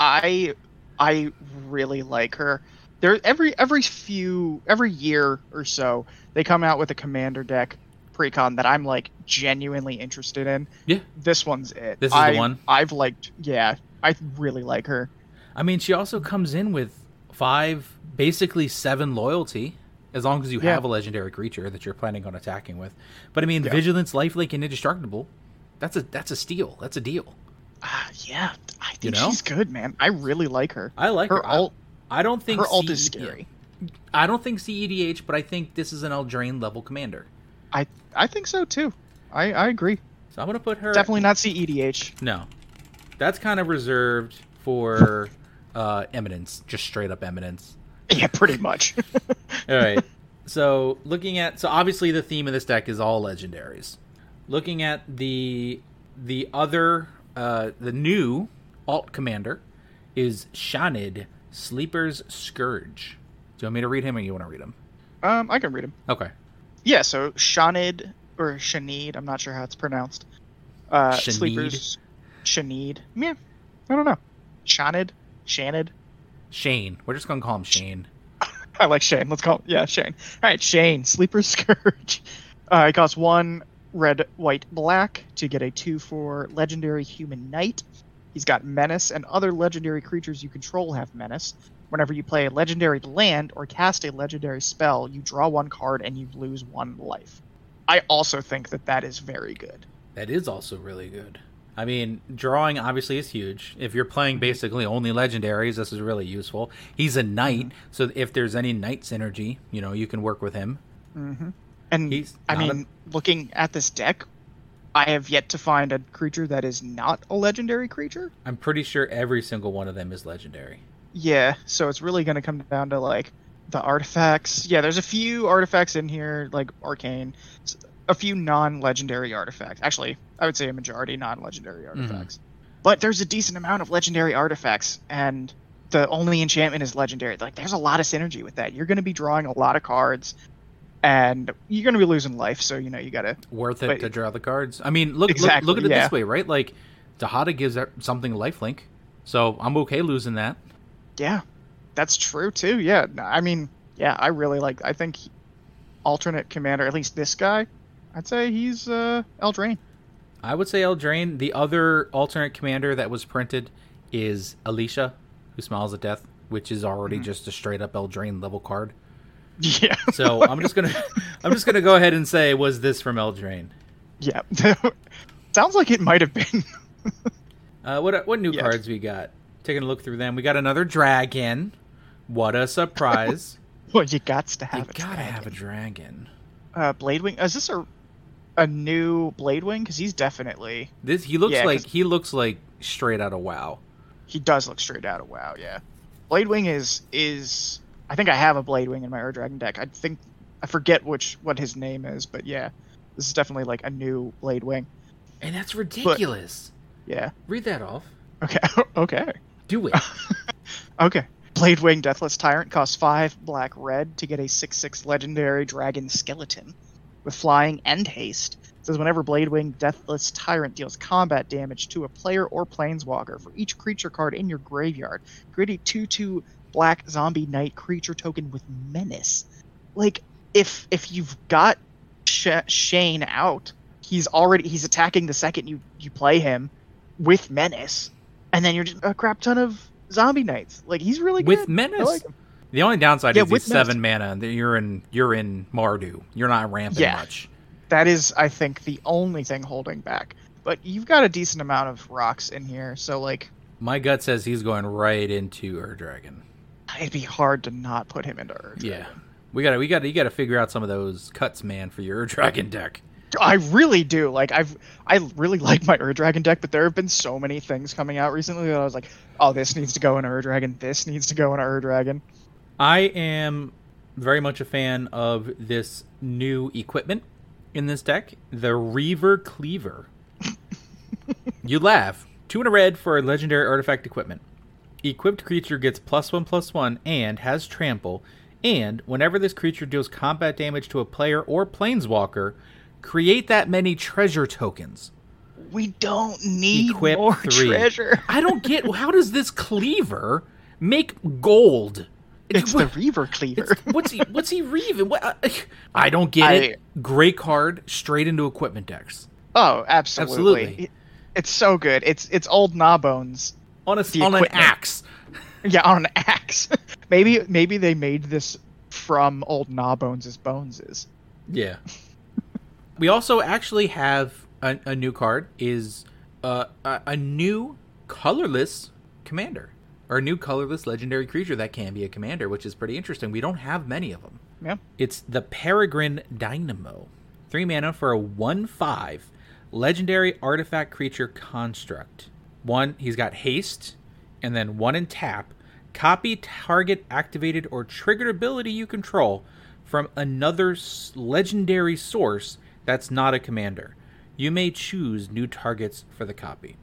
I I really like her. There every every few every year or so they come out with a commander deck precon that I'm like genuinely interested in. Yeah. This one's it. This is the one? I've liked yeah, I really like her. I mean, she also comes in with five, basically seven loyalty, as long as you Yeah. have a legendary creature that you're planning on attacking with. But I mean, Yeah. vigilance, lifelink, and indestructible. That's a that's a steal. That's a deal. Ah, yeah, I think You know? she's good, man. I really like her. I like her her. I- alt. I don't think Her alt CE is scary. I don't think CEDH, but I think this is an Eldraine level commander. I I think so too. I I agree. So I'm gonna put her Definitely not CEDH. No, that's kind of reserved for uh, eminence, just straight up eminence. Yeah, pretty much. All right. so looking at so obviously the theme of this deck is all legendaries. Looking at the the other uh, the new alt commander is Shanid Sleeper's Scourge. Do you want me to read him or you want to read him? um, I can read him. Okay. Yeah, so Shanid or Shanid, I'm not sure how it's pronounced. Uh, Shanid. Sleepers. Shanid. Yeah, I don't know. Shanid. Shanid. Shane. We're just gonna call him Shane. I like Shane. Let's call him, yeah Shane. All right, Shane. Sleeper Scourge. Uh, it costs one red, white, black to get a two for legendary human knight. He's got menace, and other legendary creatures you control have menace. Whenever you play a legendary land or cast a legendary spell, you draw one card and you lose one life. I also think that that is very good. That is also really good. I mean, drawing obviously is huge. If you're playing basically only legendaries, this is really useful. He's a knight, so if there's any knight synergy, you know, you can work with him. Mm-hmm. And He's I not a- mean, looking at this deck, I have yet to find a creature that is not a legendary creature. I'm pretty sure every single one of them is legendary. Yeah, so it's really going to come down to like the artifacts. Yeah, there's a few artifacts in here, like arcane, a few non-legendary artifacts. Actually, I would say a majority non-legendary mm-hmm. artifacts. But there's a decent amount of legendary artifacts, and the only enchantment is legendary. Like, there's a lot of synergy with that. You're going to be drawing a lot of cards, and you're going to be losing life. So you know you got to. Worth it But- to draw the cards. I mean, look Exactly, look, look at it yeah. this way, right? Like Dihada gives something lifelink, so I'm okay losing that. Yeah, that's true too. Yeah, I mean, yeah, I really like. I think alternate commander, at least this guy, I'd say he's uh, Eldraine. I would say Eldraine. The other alternate commander that was printed is Alesha, who smiles at death, which is already just a straight up Eldraine level card. Yeah, So I'm just gonna I'm just gonna go ahead and say was this from Eldraine? yeah. Sounds like it might have been. Uh, what what new Yes. cards we got? Taking a look through them, we got another dragon. What a surprise! well, you got to you have a gotta dragon. have a dragon. uh, Bladewing. Is this a a new Bladewing? Because he's definitely This he looks Yeah, like he looks like straight out of WoW. he does look straight out of WoW. Yeah, Bladewing is is. I think I have a Bladewing in my Ur Dragon deck. I think I forget which what his name is, but yeah, this is definitely like a new Bladewing. And that's ridiculous. Yeah. Read that off. Okay. okay. Do it. Okay. Bladewing Deathless Tyrant costs 5 black red to get a 6 6 legendary dragon skeleton with flying and haste. It says whenever Bladewing Deathless Tyrant deals combat damage to a player or planeswalker for each creature card in your graveyard, create a 2 2 black zombie knight creature token with menace. Like, if if you've got Sh- Shane out, he's already he's attacking the second you you play him with menace, and then you're just a crap ton of zombie knights. Like he's really good. With menace. Like. The only downside Yeah, is he's seven mana. and You're in you're in Mardu. You're not ramping Yeah. much. That is, I think, the only thing holding back. But you've got a decent amount of rocks in here, so like My gut says he's going right into Ur Dragon. it'd be hard to not put him into Ur Yeah. We gotta we gotta you gotta figure out some of those cuts, man, for your Ur Dragon deck. I really do. Like I've I really like my Ur Dragon deck, but there have been so many things coming out recently that I was like, oh, this needs to go in Ur Dragon. This needs to go in Ur Dragon. I am very much a fan of this new equipment in this deck, the Reaver Cleaver. you laugh. Two in a red for a legendary artifact equipment. Equipped creature gets plus one plus one and has trample, and whenever this creature deals combat damage to a player or planeswalker, create that many treasure tokens. We don't need Equip more three. treasure. I don't get how does this cleaver make gold? It's the Reaver Cleaver. What's he? What's he reaving? What? I, uh, I don't get it. Great card, straight into equipment decks Oh, absolutely. Absolutely. It- it's so good. It's it's old Gnawbones. on a on an axe. Yeah, on an axe. maybe maybe they made this from old Gnawbones' boneses. Yeah. We also actually have a, a new card is uh, a, a new colorless commander or a new colorless legendary creature that can be a commander, which is pretty interesting. We don't have many of them. Yeah. It's the Peregrine Dynamo. Three mana for a 1 5 legendary artifact creature construct. One, he's got haste, and then one in tap. Copy target activated or triggered ability you control from another legendary source that's not a commander. You may choose new targets for the copy.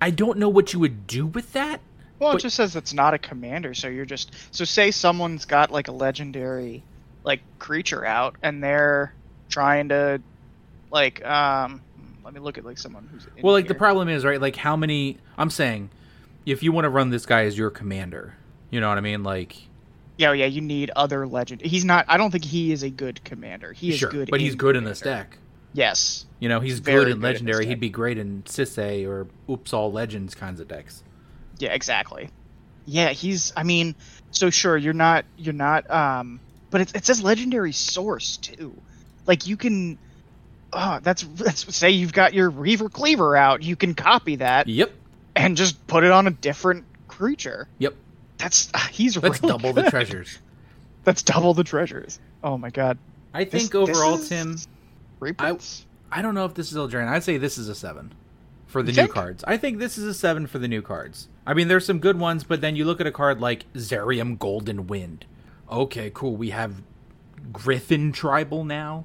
I don't know what you would do with that. Well, But- it just says it's not a commander, so you're just so say someone's got like a legendary like creature out and they're trying to like um let me look at like someone who's Well, like the problem is, right? Like how many? I'm saying, if you want to run this guy as your commander, you know what I mean? Like, Yeah, yeah, you need other legend. He's not I don't think he is a good commander. He is sure, good but he's good in this Commander. deck. Yes. You know, he's Very good good in legendary. deck. He'd be great in Sisay or Oops All Legends kinds of decks. Yeah, exactly. Yeah, he's. I mean, so sure, you're not. You're not. Um, but it, it says legendary source too. Like you can. Oh, that's that's say you've got your Reaver Cleaver out. You can copy that Yep, and just put it on a different creature. yep. That's he's Let's really double the treasures. That's double the treasures. Oh my god. I This- think overall, this is- Tim, Reprints. I don't know if this is Eldraine. I'd say this is a seven for the You new think? cards. I think this is a seven for the new cards. I mean, there's some good ones, but then you look at a card like Zeriam Golden Wind. Okay, cool. We have Griffin Tribal now.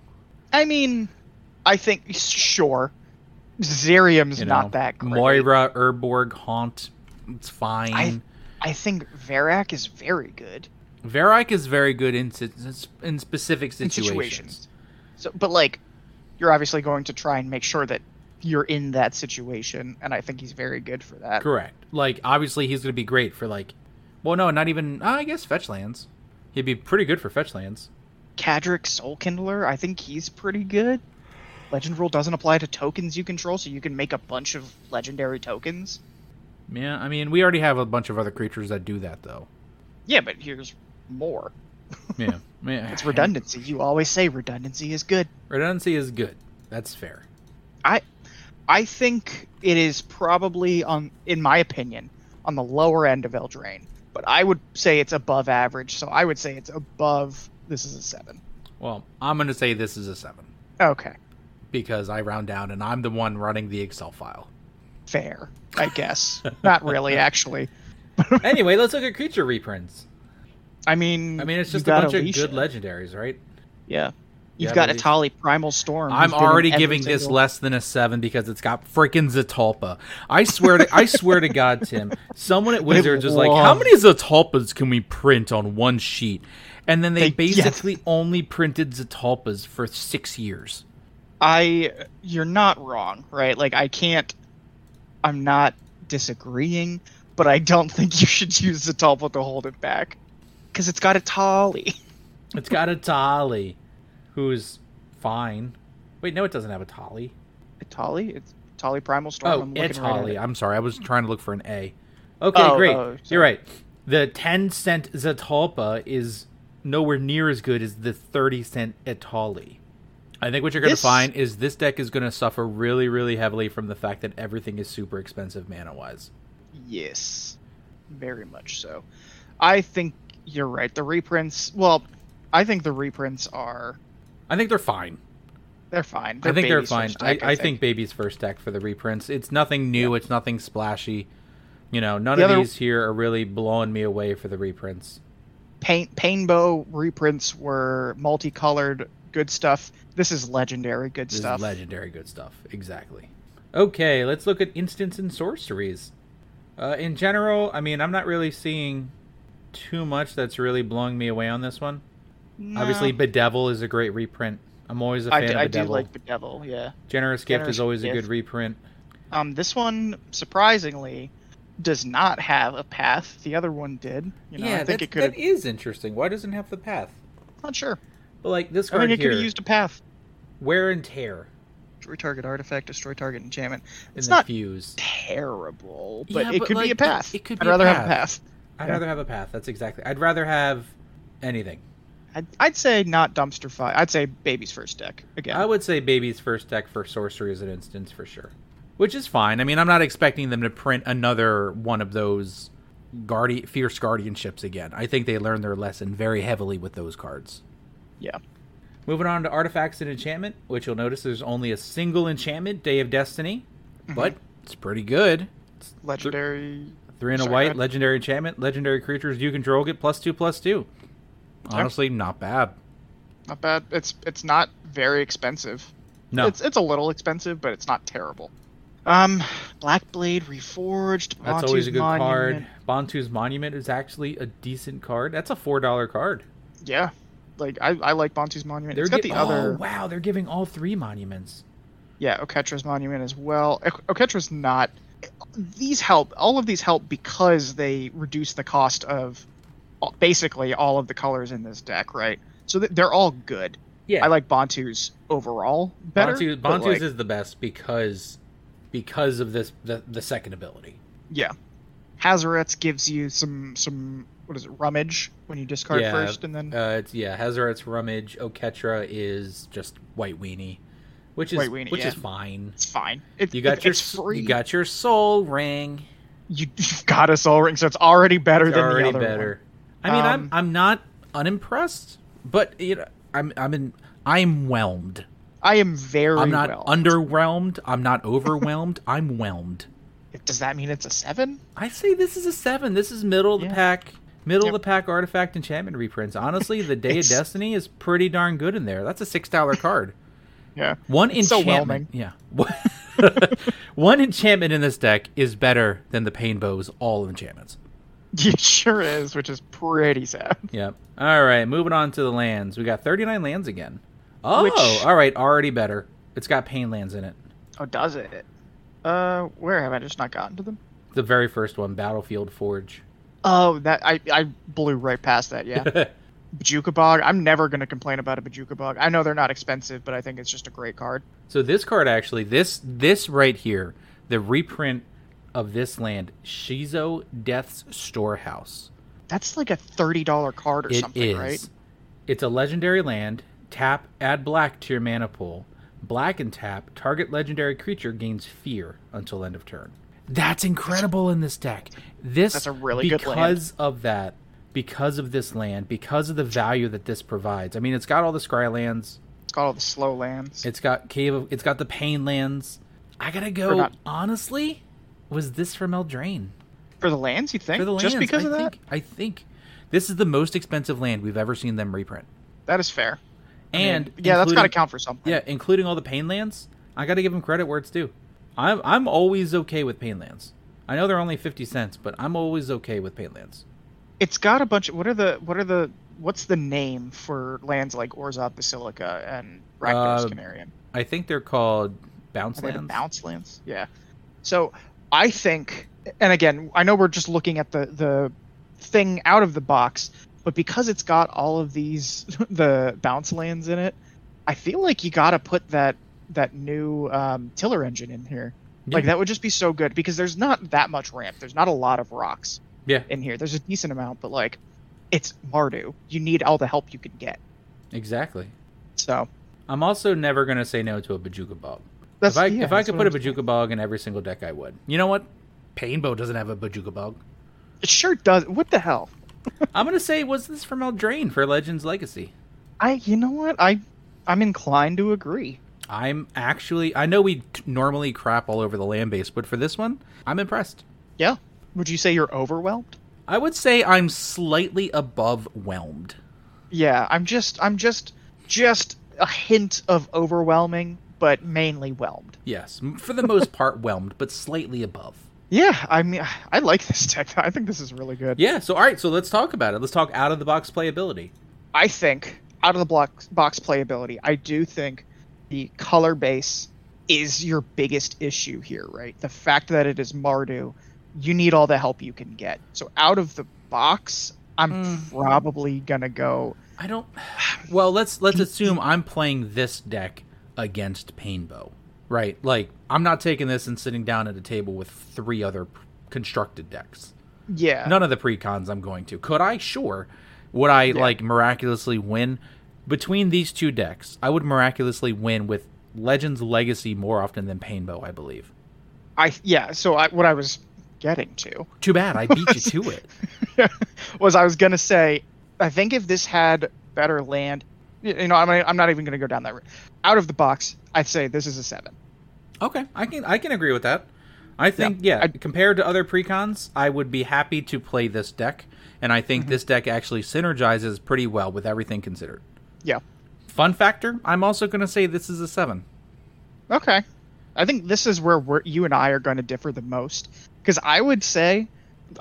I mean, I think sure. Zeriam's You know, not that great. Moira, Urborg, Haunt. It's fine. I- I think Verrak is very good. Verrak is very good in in specific in situations. situations. So, but like, you're obviously going to try and make sure that you're in that situation, and I think he's very good for that. Correct. Like obviously he's going to be great for like, well, no, not even. Uh, I guess fetch lands. He'd be pretty good for fetch lands. Cadric Soul Kindler, I think he's pretty good. Legend rule doesn't apply to tokens you control, so you can make a bunch of legendary tokens. Yeah, I mean we already have a bunch of other creatures that do that though. Yeah, but here's more. Yeah, yeah. It's redundancy. You always say redundancy is good. Redundancy is good. That's fair. I I think it is probably on in my opinion on the lower end of Eldraine. But I would say it's above average, so I would say it's above this is a 7. Well, I'm going to say this is a seven Okay. because I round down and I'm the one running the Excel file. Fair, I guess. Not really actually. anyway, let's look at creature reprints. I mean I mean, it's just a bunch Alesha. of good legendaries, right? Yeah. You've Yeah, got Alesha. Etali Primal Storm. I'm who's been in already every giving this less than a seven because it's got freaking Zetalpa. I swear to I swear to God, Tim. Someone at Wizards was like, "How many Zetalpas can we print on one sheet?" And then they, They- yes. basically only printed Zetalpas for six years. I you're not wrong, right? Like I can't I'm not disagreeing, but I don't think you should use Zetalpa to hold it back. Because it's got Etali. It's got a Tali, who's fine. Wait, no, it doesn't have a Tali. Atali? It's Etali Primal Storm. Oh, I'm looking right. I'm sorry, I was trying to look for an A. Okay, Oh, great. oh, You're right. The 10 cent Zetalpa is nowhere near as good as the 30 cent Etali. I think what you're going to This- find is this deck is going to suffer really, really heavily from the fact that everything is super expensive mana wise. Yes. Very much so. I think you're right. The reprints well, I think the reprints are I think they're fine. they're fine. I think they're fine. first I, deck, I, think. Baby's first deck for the reprints. It's nothing new. It's nothing splashy. You know, none The of other- these here are really blowing me away for the reprints. Paint Painbow reprints were multicolored, good stuff. This is legendary, good This stuff. is legendary good stuff. Exactly. Okay, let's look at instants and sorceries. Uh, in general, I mean, I'm not really seeing too much that's really blowing me away on this one. No, Obviously, Bedevil is a great reprint. I'm always a fan I, d- of I do like Bedevil, yeah. Generous Gift Generous is always a good reprint. Um, this one surprisingly does not have a path. The other one did. You know, yeah, I think it could. that is interesting. Why doesn't it have the path? Not sure. But like this I card mean, it could have used a path. wear and tear Destroy target artifact, destroy target enchantment. in It's the not fuse. terrible, but Yeah, it but, could like, be a path. it could I'd be a rather have a path. I'd Yeah. rather have a path. That's exactly. I'd rather have anything. I'd, I'd say not dumpster fire. I'd say baby's first deck again. I would say baby's first deck for sorcery as an instance for sure, which is fine. I mean, I'm not expecting them to print another one of those guardi- fierce guardianships again. I think they learned their lesson very heavily with those cards. yeah. Moving on to artifacts and enchantment, which you'll notice there's only a single enchantment, Day of Destiny, mm-hmm. but it's pretty good. It's legendary. Three and a Sorry, white, legendary enchantment, legendary creatures you control get plus two plus two. Honestly, not bad. Not bad. It's it's not very expensive. No, It's it's a little expensive, but it's not terrible. Um, Black Blade Reforged. that's always a good Monument. card. Bontu's Monument is actually a decent card. That's a four dollar card. Yeah, like I, I like Bontu's Monument. They're it's got gi- the other. Oh wow, they're giving all three monuments. Yeah, Oketra's Monument as well. Ok- Oketra's not. These help. All of these help because they reduce the cost of basically all of the colors in this deck, right? So they're all good. Yeah, I like Bontu's overall better. Bontu, but, Bontu's like, is the best because because of this the, the second ability. yeah. Hazoret's gives you some some what is it rummage when you discard Yeah, first and then Uh, it's yeah, Hazoret's Rummage. Oketra is just White Weenie, which is Weenie, which yeah. is fine. it's fine. It, You got it- your it's free. you got your Sol Ring. you, got a Sol Ring, so it's already better It's than already the other better. I mean, Um, I'm I'm not unimpressed, but you know, I'm I'm in I'm whelmed. I am very. I'm not well. underwhelmed. I'm not overwhelmed. I'm whelmed. Does that mean it's a seven? I say this is a seven. This is middle of the pack, middle Yep. of the pack artifact enchantment reprints. Honestly, the Day of Destiny is pretty darn good in there. That's a six dollar card. Yeah. One It's so enchantment. yeah. One enchantment in this deck is better than the Pain Bow's all enchantments. It sure is, which is pretty sad. Yep. All right, moving on to the lands. We got 39 lands again. Oh, Which- all right, already better. It's got pain lands in it. Oh, does it? Uh, where have I just not gotten to them? The very first one, Battlefield Forge. Oh, that I I blew right past that. Yeah, Bojuka Bog. I'm never gonna complain about a Bojuka Bog. I know they're not expensive, but I think it's just a great card. so this card actually, this this right here, the reprint of this land, Shizo Death's Storehouse. That's like a thirty dollar card or It is. something, right? It's a legendary land. Tap, add black to your mana pool. Black and tap, target legendary creature gains fear until end of turn. That's incredible in this deck. This That's a really good land. because of that, because of this land, because of the value that this provides. I mean, it's got all the scry lands. It's got all the slow lands. It's got cave. Of, it's got the pain lands. I gotta go. Forgot. Honestly, was this from Eldraine? For the lands, you think? For the lands, just because I of that? think, I think this is the most expensive land we've ever seen them reprint. That is fair. I mean, And yeah, that's got to count for something. Yeah, including all the pain lands. I got to give them credit where it's due. I'm I'm always okay with pain lands. I know they're only fifty cents, but I'm always okay with pain lands. It's got a bunch of what are the what are the what's the name for lands like Orzhov Basilica and Rakdos Uh, Carnarium? I think they're called bounce they the lands. bounce lands? Yeah. So I think, and again, I know we're just looking at the the thing out of the box, but because it's got all of these the bounce lands in it, I feel like you got to put that that new um, tiller engine in here. Like that would just be so good because there's not that much ramp. There's not a lot of rocks Yeah, in here. There's a decent amount, but like it's Mardu. You need all the help you can get. exactly. So I'm also never gonna say no to a Bojuka Bog. that's If I yeah, if I could put a I'm saying. Bojuka Bog in every single deck, I would. You know what? Painbow doesn't have a Bojuka Bog. it sure does. What the hell? I'm gonna say, was this from Eldraine for Legends Legacy? I you know what I I'm inclined to agree. I'm actually. I know we t- normally crap all over the land base, but for this one, I'm impressed. Yeah. Would you say you're overwhelmed? I would say I'm slightly above whelmed. Yeah, I'm just I'm just just a hint of overwhelming, but mainly whelmed. Yes, for the most part whelmed, but slightly above. Yeah, I mean I like this deck. I think this is really good. Yeah. So all right. So let's talk about it. Let's talk out of the box playability. I think out of the block box playability, I do think the color base is your biggest issue here, right? The fact that it is Mardu, you need all the help you can get. So out of the box, I'm Mm. probably gonna go. I don't. Well, let's let's assume I'm playing this deck against Painbow, right? Like I'm not taking this and sitting down at a table with three other p- constructed decks. Yeah. None of the precons I'm going to. Could I? Sure. Would I like miraculously win between these two decks? I would miraculously win with Legends Legacy more often than Painbow, I believe. I yeah. So I, what I was getting to Too bad I beat you to it. was I was gonna say I think if this had better land, you know, I'm I'm not even gonna go down that route. Out of the box, I'd say this is a seven. Okay, I can I can agree with that. I think yeah, I- compared to other precons, I would be happy to play this deck, and I think mm-hmm. this deck actually synergizes pretty well with everything considered. Yeah. Fun factor, I'm also going to say this is a 7. Okay. I think this is where you and I are going to differ the most because I would say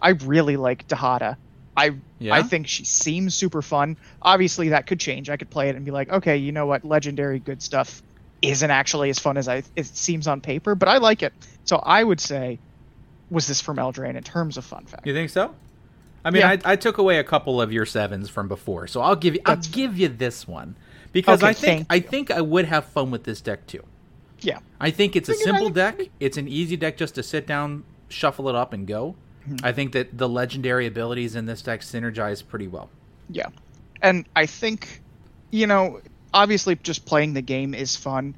I really like Dihada. I Yeah? I think she seems super fun. Obviously, that could change. I could play it and be like, okay, you know what, legendary good stuff isn't actually as fun as I it seems on paper, but I like it. So I would say, was this from Eldraine in terms of fun fact? You think so? I mean, Yeah. I, I took away a couple of your sevens from before, so I'll give you I'll give you this one because Okay, I think I think I would have fun with this deck too. Yeah. I think it's a Think it simple deck. It's an easy deck just to sit down, shuffle it up, and go. Mm-hmm. I think that the legendary abilities in this deck synergize pretty well. Yeah. And I think, you know, obviously just playing the game is fun,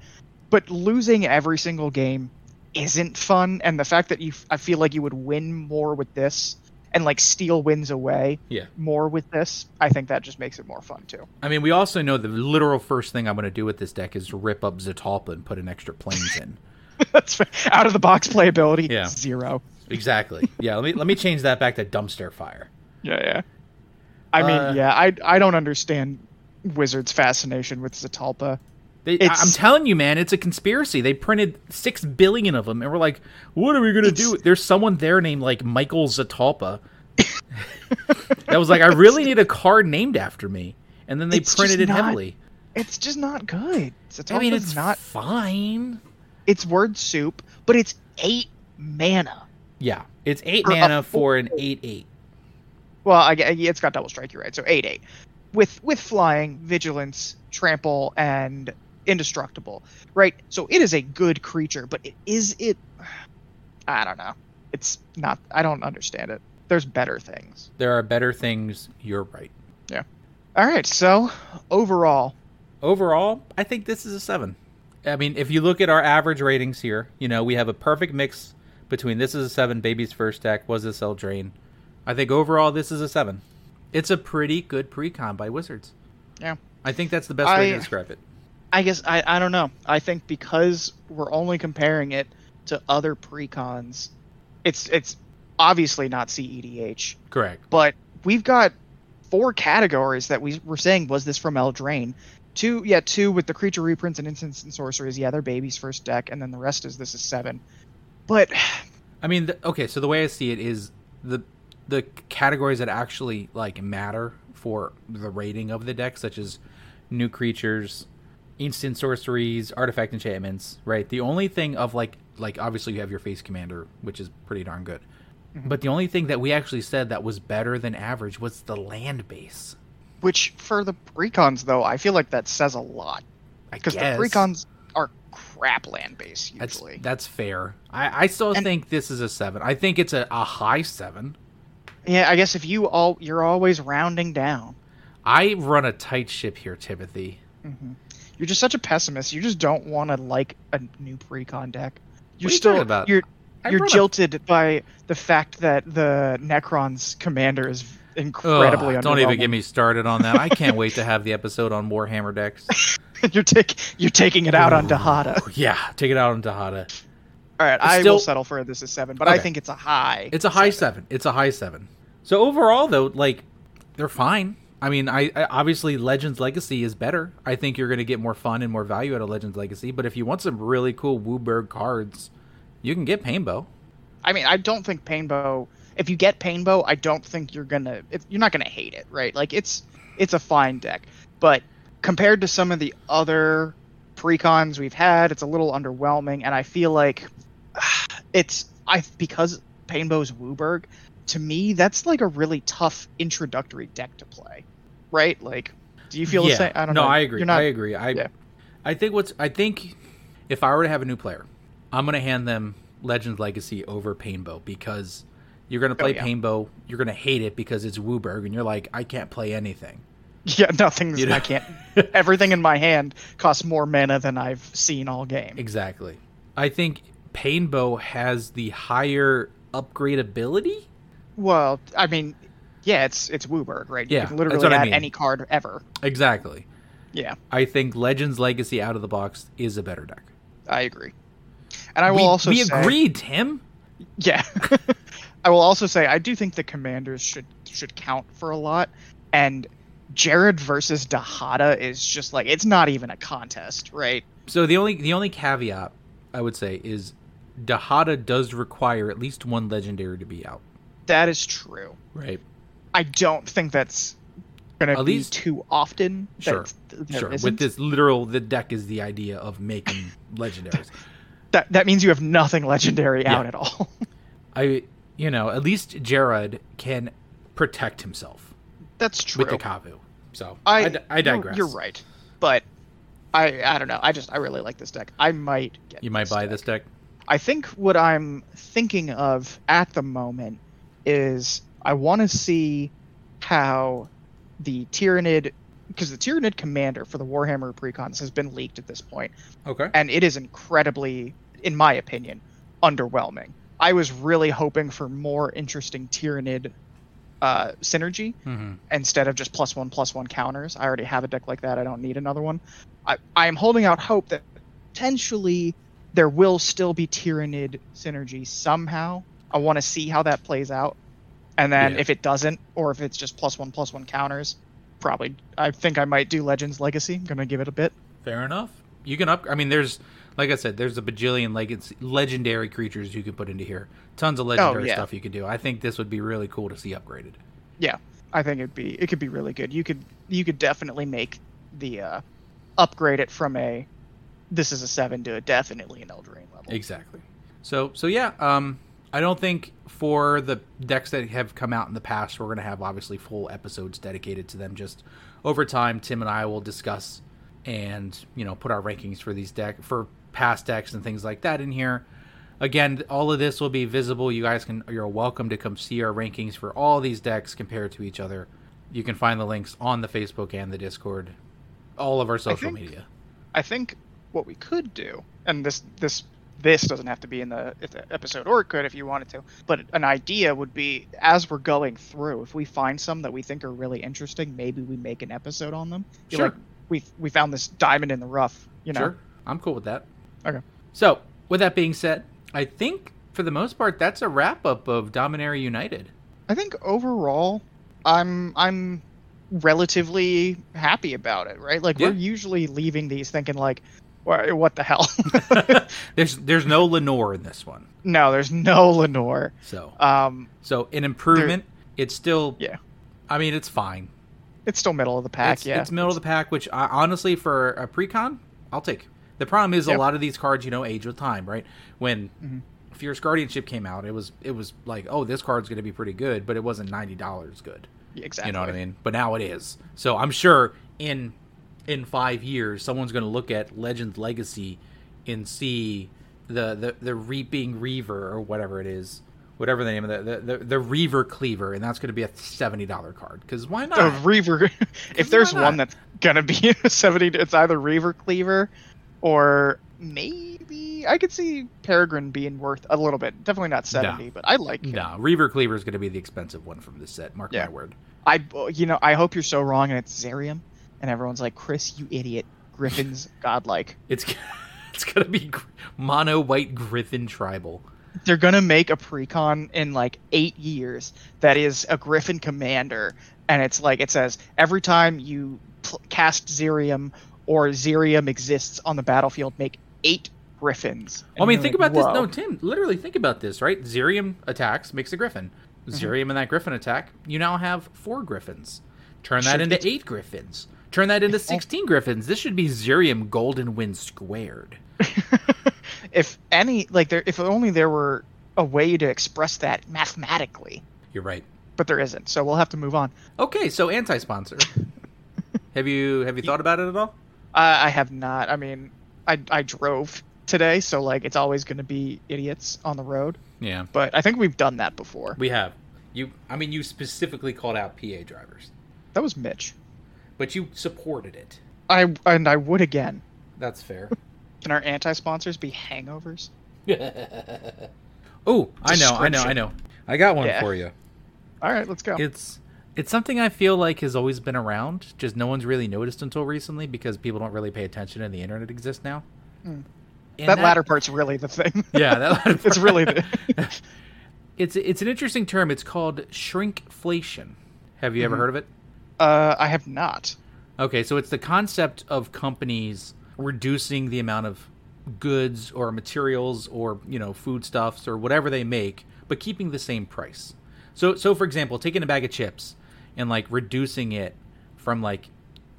but losing every single game isn't fun. And the fact that you, I feel like you would win more with this and like steal wins away Yeah. more with this, I think that just makes it more fun too. I mean, we also know the literal first thing I'm going to do with this deck is rip up Zetalpa and put an extra planes in. That's fair. out of the box playability. Yeah. Zero. exactly. Yeah. Let me let me change that back to dumpster fire. Yeah, yeah. I mean, Uh, yeah, I I don't understand Wizards' fascination with Zetalpa. They, I'm telling you, man, it's a conspiracy. They printed six billion of them, and we're like, "What are we gonna do?" There's someone there named like Michael Zetalpa. that was like, "I really need a card named after me," and then they printed it not- heavily. It's just not good. Zetalpa's I mean, it's not. fine. It's word soup, but it's eight mana. Yeah, it's eight For uh, mana full- for an oh. eight eight. Well, I, it's got double strike. You're right. So eight eight, with with flying, vigilance, trample, and indestructible. Right. So it is a good creature, but it, is it? I don't know. It's not. I don't understand it. There's better things. There are better things. You're right. Yeah. All right. So overall, Overall, I think this is a seven. I mean, if you look at our average ratings here, you know, we have a perfect mix between this is a seven, baby's first deck, was this Eldraine. I think overall this is a seven. It's a pretty good pre-con by Wizards. Yeah. I think that's the best way to describe it. I guess I, I don't know. I think because we're only comparing it to other precons, it's it's obviously not CEDH. Correct. but we've got four categories that we were saying was this from Eldraine. Two, yeah, two with the creature reprints and instants and sorceries. Yeah, they're baby's first deck, and then the rest is this is seven. But I mean, the, okay, so the way I see it is the the categories that actually like matter for the rating of the deck, such as new creatures, instant sorceries, artifact enchantments, right? The only thing of like like obviously you have your face commander, which is pretty darn good. Mm-hmm. But the only thing that we actually said that was better than average was the land base. Which for the precons though, I feel like that says a lot because the precons are crap land base That's usually. that's fair. I, I still And- think this is a seven. I think it's a, a high seven. yeah, I guess if you all you're always rounding down. I run a tight ship here, Timothy. Mm-hmm. You're just such a pessimist. You just don't want to like a new precon deck. You're What are you still about? you're I you're run a- jilted by the fact that the Necron's commander is incredibly Ugh, don't even get me started on that. I can't wait to have the episode on Warhammer decks. you're taking you're taking it out on Dihada. yeah, take it out on Dihada. All right, I Still- will settle for this is seven, but I think it's a high. It's a high seven. It's a high seven. So overall, though, like they're fine. I mean, I, I obviously Legends Legacy is better. I think you're going to get more fun and more value out of Legends Legacy. But if you want some really cool WUBRG cards, you can get Painbow. I mean, I don't think Painbow. If you get Painbow, I don't think you're gonna. It, you're not gonna hate it, right? Like it's it's a fine deck, but compared to some of the other precons we've had, it's a little underwhelming, and I feel like it's I because Painbow's WUBRG. To me, that's like a really tough introductory deck to play, right? Like, do you feel yeah. the same? I don't no, know. No, I agree. Not, I agree. I Yeah. I think what's I think if I were to have a new player, I'm going to hand them Legends Legacy over Painbow because You're gonna play oh, yeah. Painbow. You're gonna hate it because it's WUBRG, and you're like, I can't play anything. Yeah, nothing's. You know? I can't. Everything in my hand costs more mana than I've seen all game. Exactly. I think Painbow has the higher upgrade ability. Well, I mean, yeah, it's it's Wooburg, right? Yeah, you can literally what I mean. any card ever. Exactly. Yeah, I think Legends Legacy out of the box is a better deck. I agree. And I will also we say, agreed, Tim. Yeah, I will also say I do think the commanders should should count for a lot, and Jared versus Dihada is just like it's not even a contest, right? So the only the only caveat I would say is Dihada does require at least one legendary to be out. That is true. Right. I don't think that's gonna At be least- too often. Sure. there sure. isn't. With this literal the deck is the idea of making legendaries. that that means you have nothing legendary Yeah. out at all. I you know, at least Jared can protect himself that's true. with the Kavu. So I, you're- digress. You're, right, but I I don't know. I just I really like this deck. I might get. You might this buy deck. this deck. I think what I'm thinking of at the moment is I want to see how the Tyranid, because the Tyranid commander for the Warhammer Precons has been leaked at this point, Okay. and it is incredibly, in my opinion, underwhelming. I was really hoping for more interesting Tyranid uh, synergy Mm-hmm. instead of just plus one plus one counters. I already have a deck like that. I don't need another one. I, I am holding out hope that potentially there will still be Tyrannid synergy somehow. I want to see how that plays out. And then Yeah. if it doesn't, or if it's just plus one plus one counters, probably I think I might do Legends Legacy. I'm gonna give it a bit. Fair enough. You can up. I mean, there's like I said, there's a bajillion legendary creatures you can put into here. Tons of legendary Oh, yeah. stuff you could do. I think this would be really cool to see upgraded. Yeah, I think it'd be it could be really good. You could you could definitely make the uh, upgrade it from a this is a seven to a definitely an Eldraine level. Exactly. So so yeah. Um, I don't think for the decks that have come out in the past, we're gonna have obviously full episodes dedicated to them. Just over time, Tim and I will discuss and you know put our rankings for these deck for past decks and things like that in here. Again, all of this will be visible. You guys can you're welcome to come see our rankings for all these decks compared to each other. You can find the links on the Facebook and the Discord, all of our social think- media. I think what we could do, and this this this doesn't have to be in the, the episode, or it could if you wanted to. But an idea would be as we're going through, if we find some that we think are really interesting, maybe we make an episode on them. Sure. Like, we we found this diamond in the rough. You know. Sure, I'm cool with that. Okay. So, with that being said, I think for the most part that's a wrap up of Dominaria United. I think overall, I'm I'm relatively happy about it. Right? Like Yeah. we're usually leaving these thinking like, what the hell? there's there's no Lenore in this one, no, there's no Lenore. so Um, so an improvement. It's still yeah, I mean it's fine. it's still middle of the pack. it's, yeah, it's middle of the pack, which I, honestly for a precon I'll take. The problem is Yep. a lot of these cards you know age with time, right? When Mhm. Fierce Guardianship came out, it was it was like oh this card's going to be pretty good, but it wasn't ninety dollars good. exactly. You know what I mean? But now it is. So I'm sure in in five years, someone's going to look at Legends Legacy and see the the the Reaping Reaver or whatever it is, whatever the name of the the, the, the Reaver Cleaver, and that's going to be a seventy dollar card. Because why not? The Reaver. if there's one that's gonna be seventy, it's either Reaver Cleaver, or maybe I could see Peregrine being worth a little bit. Definitely not seventy, but I like. it. no, Reaver Cleaver is going to be the expensive one from this set. Mark Yeah. my word. I, you know, I hope you're so wrong, and it's Zeriam, and everyone's like, Chris, you idiot. Griffin's godlike. It's it's going to be mono white Griffin tribal. They're gonna make a precon in like eight years that is a Griffin commander, and it's like it says every time you pl- cast Zeriam or Zeriam exists on the battlefield, make eight Griffins. Well, I mean, think you're about like, this. No, Tim, literally think about this, right? Zeriam attacks, makes a griffin. Mm-hmm. Zeriam in that griffin attack, you now have four griffins. Turn that Should into be- eight griffins. Turn that into 16 griffins. This should be Zeriam Golden Wind squared. if any, like there, if only there were a way to express that mathematically, You're right. but there isn't. So we'll have to move on. Okay, so anti-sponsor. have you have you thought about it at all? I, I have not. I mean, I I drove today, so like it's always going to be idiots on the road. Yeah, but I think we've done that before. we have. You, I mean, you specifically called out PA drivers, That was Mitch. but you supported it. I and I would again. That's fair. Can our anti-sponsors be hangovers? oh, I know, I know, I know. I got one Yeah. for you. All right, let's go. It's it's something I feel like has always been around, just no one's really noticed until recently because people don't really pay attention and the internet exists now. Mm. And that, latter part's really the thing. yeah, that latter it's really the. it's it's an interesting term. It's called shrinkflation. Have you ever Mhm. heard of it? Uh, I have not. Okay, so it's the concept of companies reducing the amount of goods or materials or you know foodstuffs or whatever they make, but keeping the same price. So, so for example, taking a bag of chips and like reducing it from like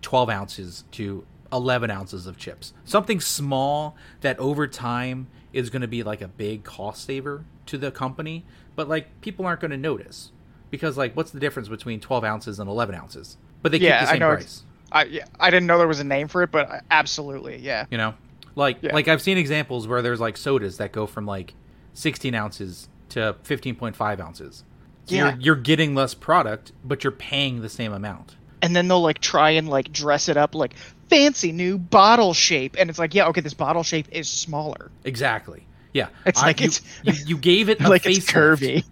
twelve ounces to eleven ounces of chips, something small that over time is going to be like a big cost saver to the company, but like people aren't going to notice because like what's the difference between twelve ounces and eleven ounces? But they Yeah, keep the I same know price. I yeah, I didn't know there was a name for it, but I- absolutely, yeah. You know, like Yeah. like I've seen examples where there's like sodas that go from like 16 ounces to 15.5 ounces. Yeah. you're you're getting less product, but you're paying the same amount. And then they'll like try and like dress it up like fancy new bottle shape, and it's like, yeah, okay, this bottle shape is smaller. Exactly. Yeah. It's I- like you, it's- you, you gave it a like it's curvy.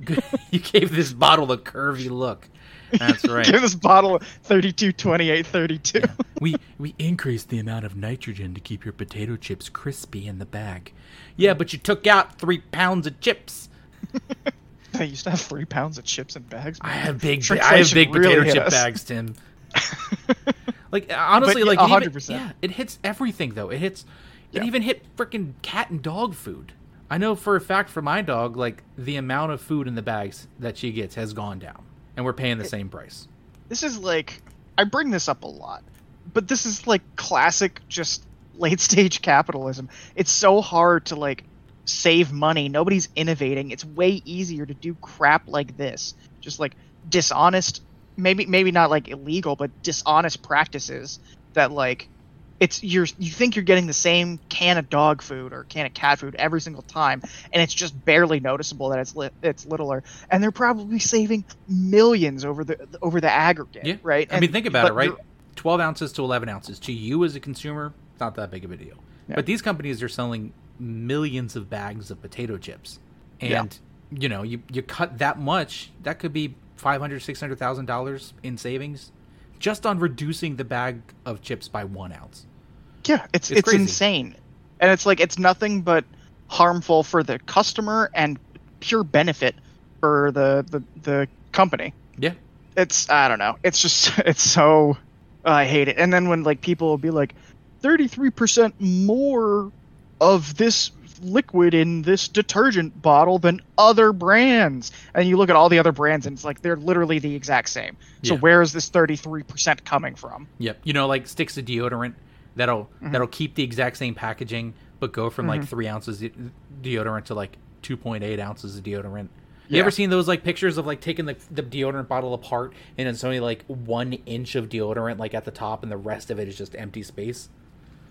you gave this bottle a curvy look. That's right. Give this bottle 32, 28, 32. we we increased the amount of nitrogen to keep your potato chips crispy in the bag. Yeah, but you took out three pounds of chips. I used to have three pounds of chips in bags. I have big, I have big really potato chip us. bags, Tim. like honestly, But, like yeah, it even- 100%. yeah, it hits everything though. It hits, it Yeah. even hit freaking cat and dog food. I know for a fact for my dog, like the amount of food in the bags that she gets has gone down, and we're paying the same price. this is like I bring this up a lot, but this is like classic just late stage capitalism. It's so hard to like save money. Nobody's innovating. It's way easier to do crap like this. Just like dishonest maybe maybe not like illegal, but dishonest practices that like it's you're you think you're getting the same can of dog food or can of cat food every single time and it's just barely noticeable that it's li- it's littler and they're probably saving millions over the over the aggregate Yeah, right I mean, think about it, right? Twelve ounces to eleven ounces to you as a consumer, it's not that big of a deal. Yeah. But these companies are selling millions of bags of potato chips, Yeah. and you know, you you cut that much, that could be five hundred, six hundred thousand dollars in savings, just on reducing the bag of chips by one ounce. yeah it's It's it's, insane and it's like it's nothing but harmful for the customer and pure benefit for the the, the company Yeah, it's I don't know. It's just it's so I hate it. And then when like people will be like, thirty three percent more of this liquid in this detergent bottle than other brands, and you look at all the other brands and it's like they're literally the exact same. So Yeah. where is this thirty three percent coming from? yep. You know, like sticks of deodorant that'll Mm-hmm. that'll keep the exact same packaging, but go from like three ounces de- deodorant to like two point eight ounces of deodorant. You Yeah. ever seen those like pictures of like taking the, the deodorant bottle apart and it's only like one inch of deodorant like at the top and the rest of it is just empty space?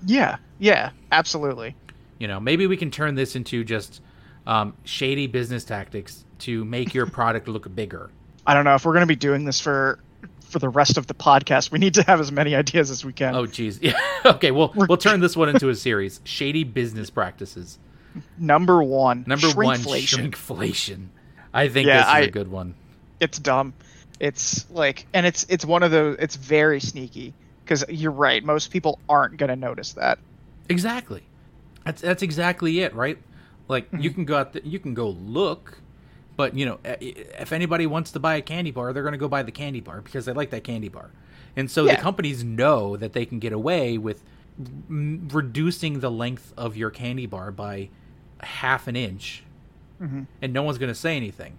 Yeah, yeah, absolutely. You know, maybe we can turn this into just um, shady business tactics to make your product look bigger. I don't know if we're gonna be doing this for for the rest of the podcast. We need to have as many ideas as we can. Oh, geez. Yeah. okay. Well, we'll turn this one into a series: shady business practices. Number one, Number one, shrinkflation. shrinkflation. I think Yeah, this is I- a good one. it's dumb. It's like, and it's it's one of those. It's very sneaky because you're right. Most people aren't gonna notice that. Exactly. That's that's exactly it, right? Like you Mm-hmm. can go out, th- you can go look, but you know, i- i- if anybody wants to buy a candy bar, they're going to go buy the candy bar because they like that candy bar, and so Yeah. the companies know that they can get away with m- reducing the length of your candy bar by half an inch, Mhm. and no one's going to say anything,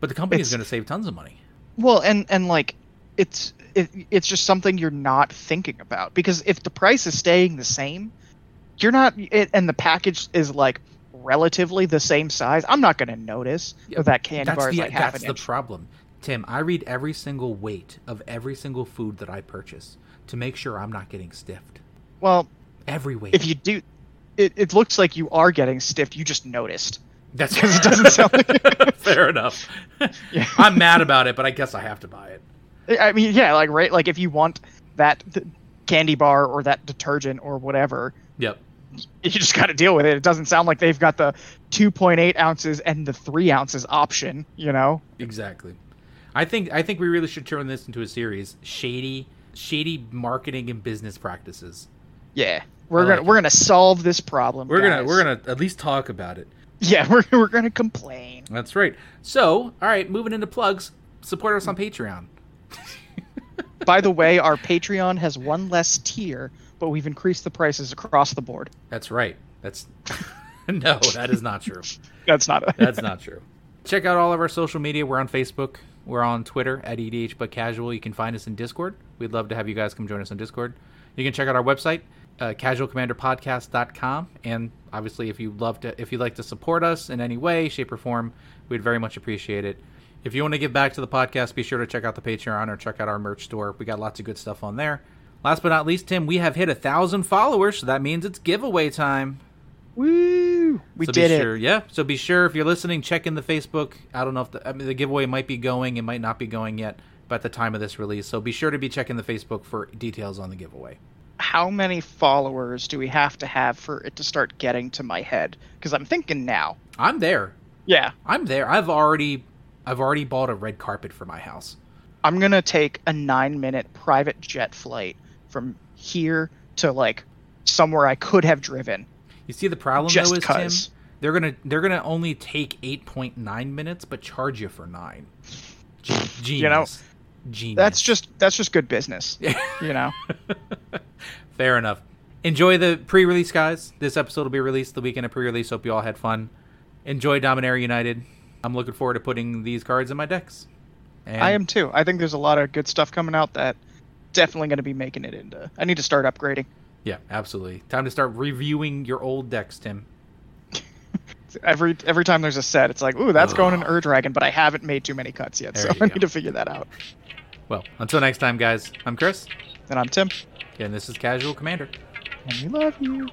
but the company is going to save tons of money. Well, and and like it's it, it's just something you're not thinking about because if the price is staying the same, you're not, it, and the package is like relatively the same size. I'm not gonna notice Yeah, that candy that's bar is the like half that's an the inch. problem, Tim. I read every single weight of every single food that I purchase to make sure I'm not getting stiffed. well, Every weight. if you do, it, it looks like you are getting stiffed. You just noticed. That's because it doesn't sound like. fair enough. Yeah. I'm mad about it, but I guess I have to buy it. I mean, yeah, like right, like if you want that th- candy bar or that detergent or whatever, Yep. you just got to deal with it. It doesn't sound like they've got the 2.8 ounces and the three ounces option. You know, Exactly. I think I think we really should turn this into a series. Shady shady marketing and business practices. yeah, we're gonna we're gonna solve this problem. We're gonna we're gonna at least talk about it. yeah we're we're gonna complain. That's right. So, all right, moving into plugs. Support us on Patreon. By the way, our Patreon has one less tier, but we've increased the prices across the board. That's right. That's no, that is not true. That's not a, That's not true. Check out all of our social media. We're on Facebook. We're on Twitter at EDH But Casual. You can find us in Discord. We'd love to have you guys come join us on Discord. You can check out our website, uh, casualcommanderpodcast.com. And obviously, if you'd love to, if you'd like to support us in any way, shape, or form, we'd very much appreciate it. If you want to give back to the podcast, be sure to check out the Patreon or check out our merch store. We got lots of good stuff on there. Last but not least, Tim, we have hit a thousand followers, so that means it's giveaway time. Woo! We so did be it. Sure, yeah. So be sure if you're listening, check in the Facebook. I don't know if the, I mean, the giveaway might be going, it might not be going yet, but at the time of this release. So be sure to be checking the Facebook for details on the giveaway. How many followers do we have to have for it to start getting to my head? Because I'm thinking now. I'm there. Yeah, I'm there. I've already, I've already bought a red carpet for my house. I'm gonna take a nine-minute private jet flight from here to like somewhere I could have driven. You see the problem Just though is 'cause. Tim, they're gonna they're gonna only take eight point nine minutes, but charge you for nine. Genius. You know, Genius. That's just that's just good business. You know. Fair enough. Enjoy the pre-release, guys. This episode will be released the weekend of pre-release. Hope you all had fun. Enjoy Dominaria United. I'm looking forward to putting these cards in my decks. And I am too. I think there's a lot of good stuff coming out that definitely going to be making it into. I need to start upgrading. Yeah, absolutely. Time to start reviewing your old decks, Tim. Every every time there's a set, it's like, ooh, that's going in Ugh. Ur Dragon, but I haven't made too many cuts yet, There so I go. need to figure that out. Well, until next time, guys. I'm Chris, And I'm Tim, and this is Casual Commander. and we love you.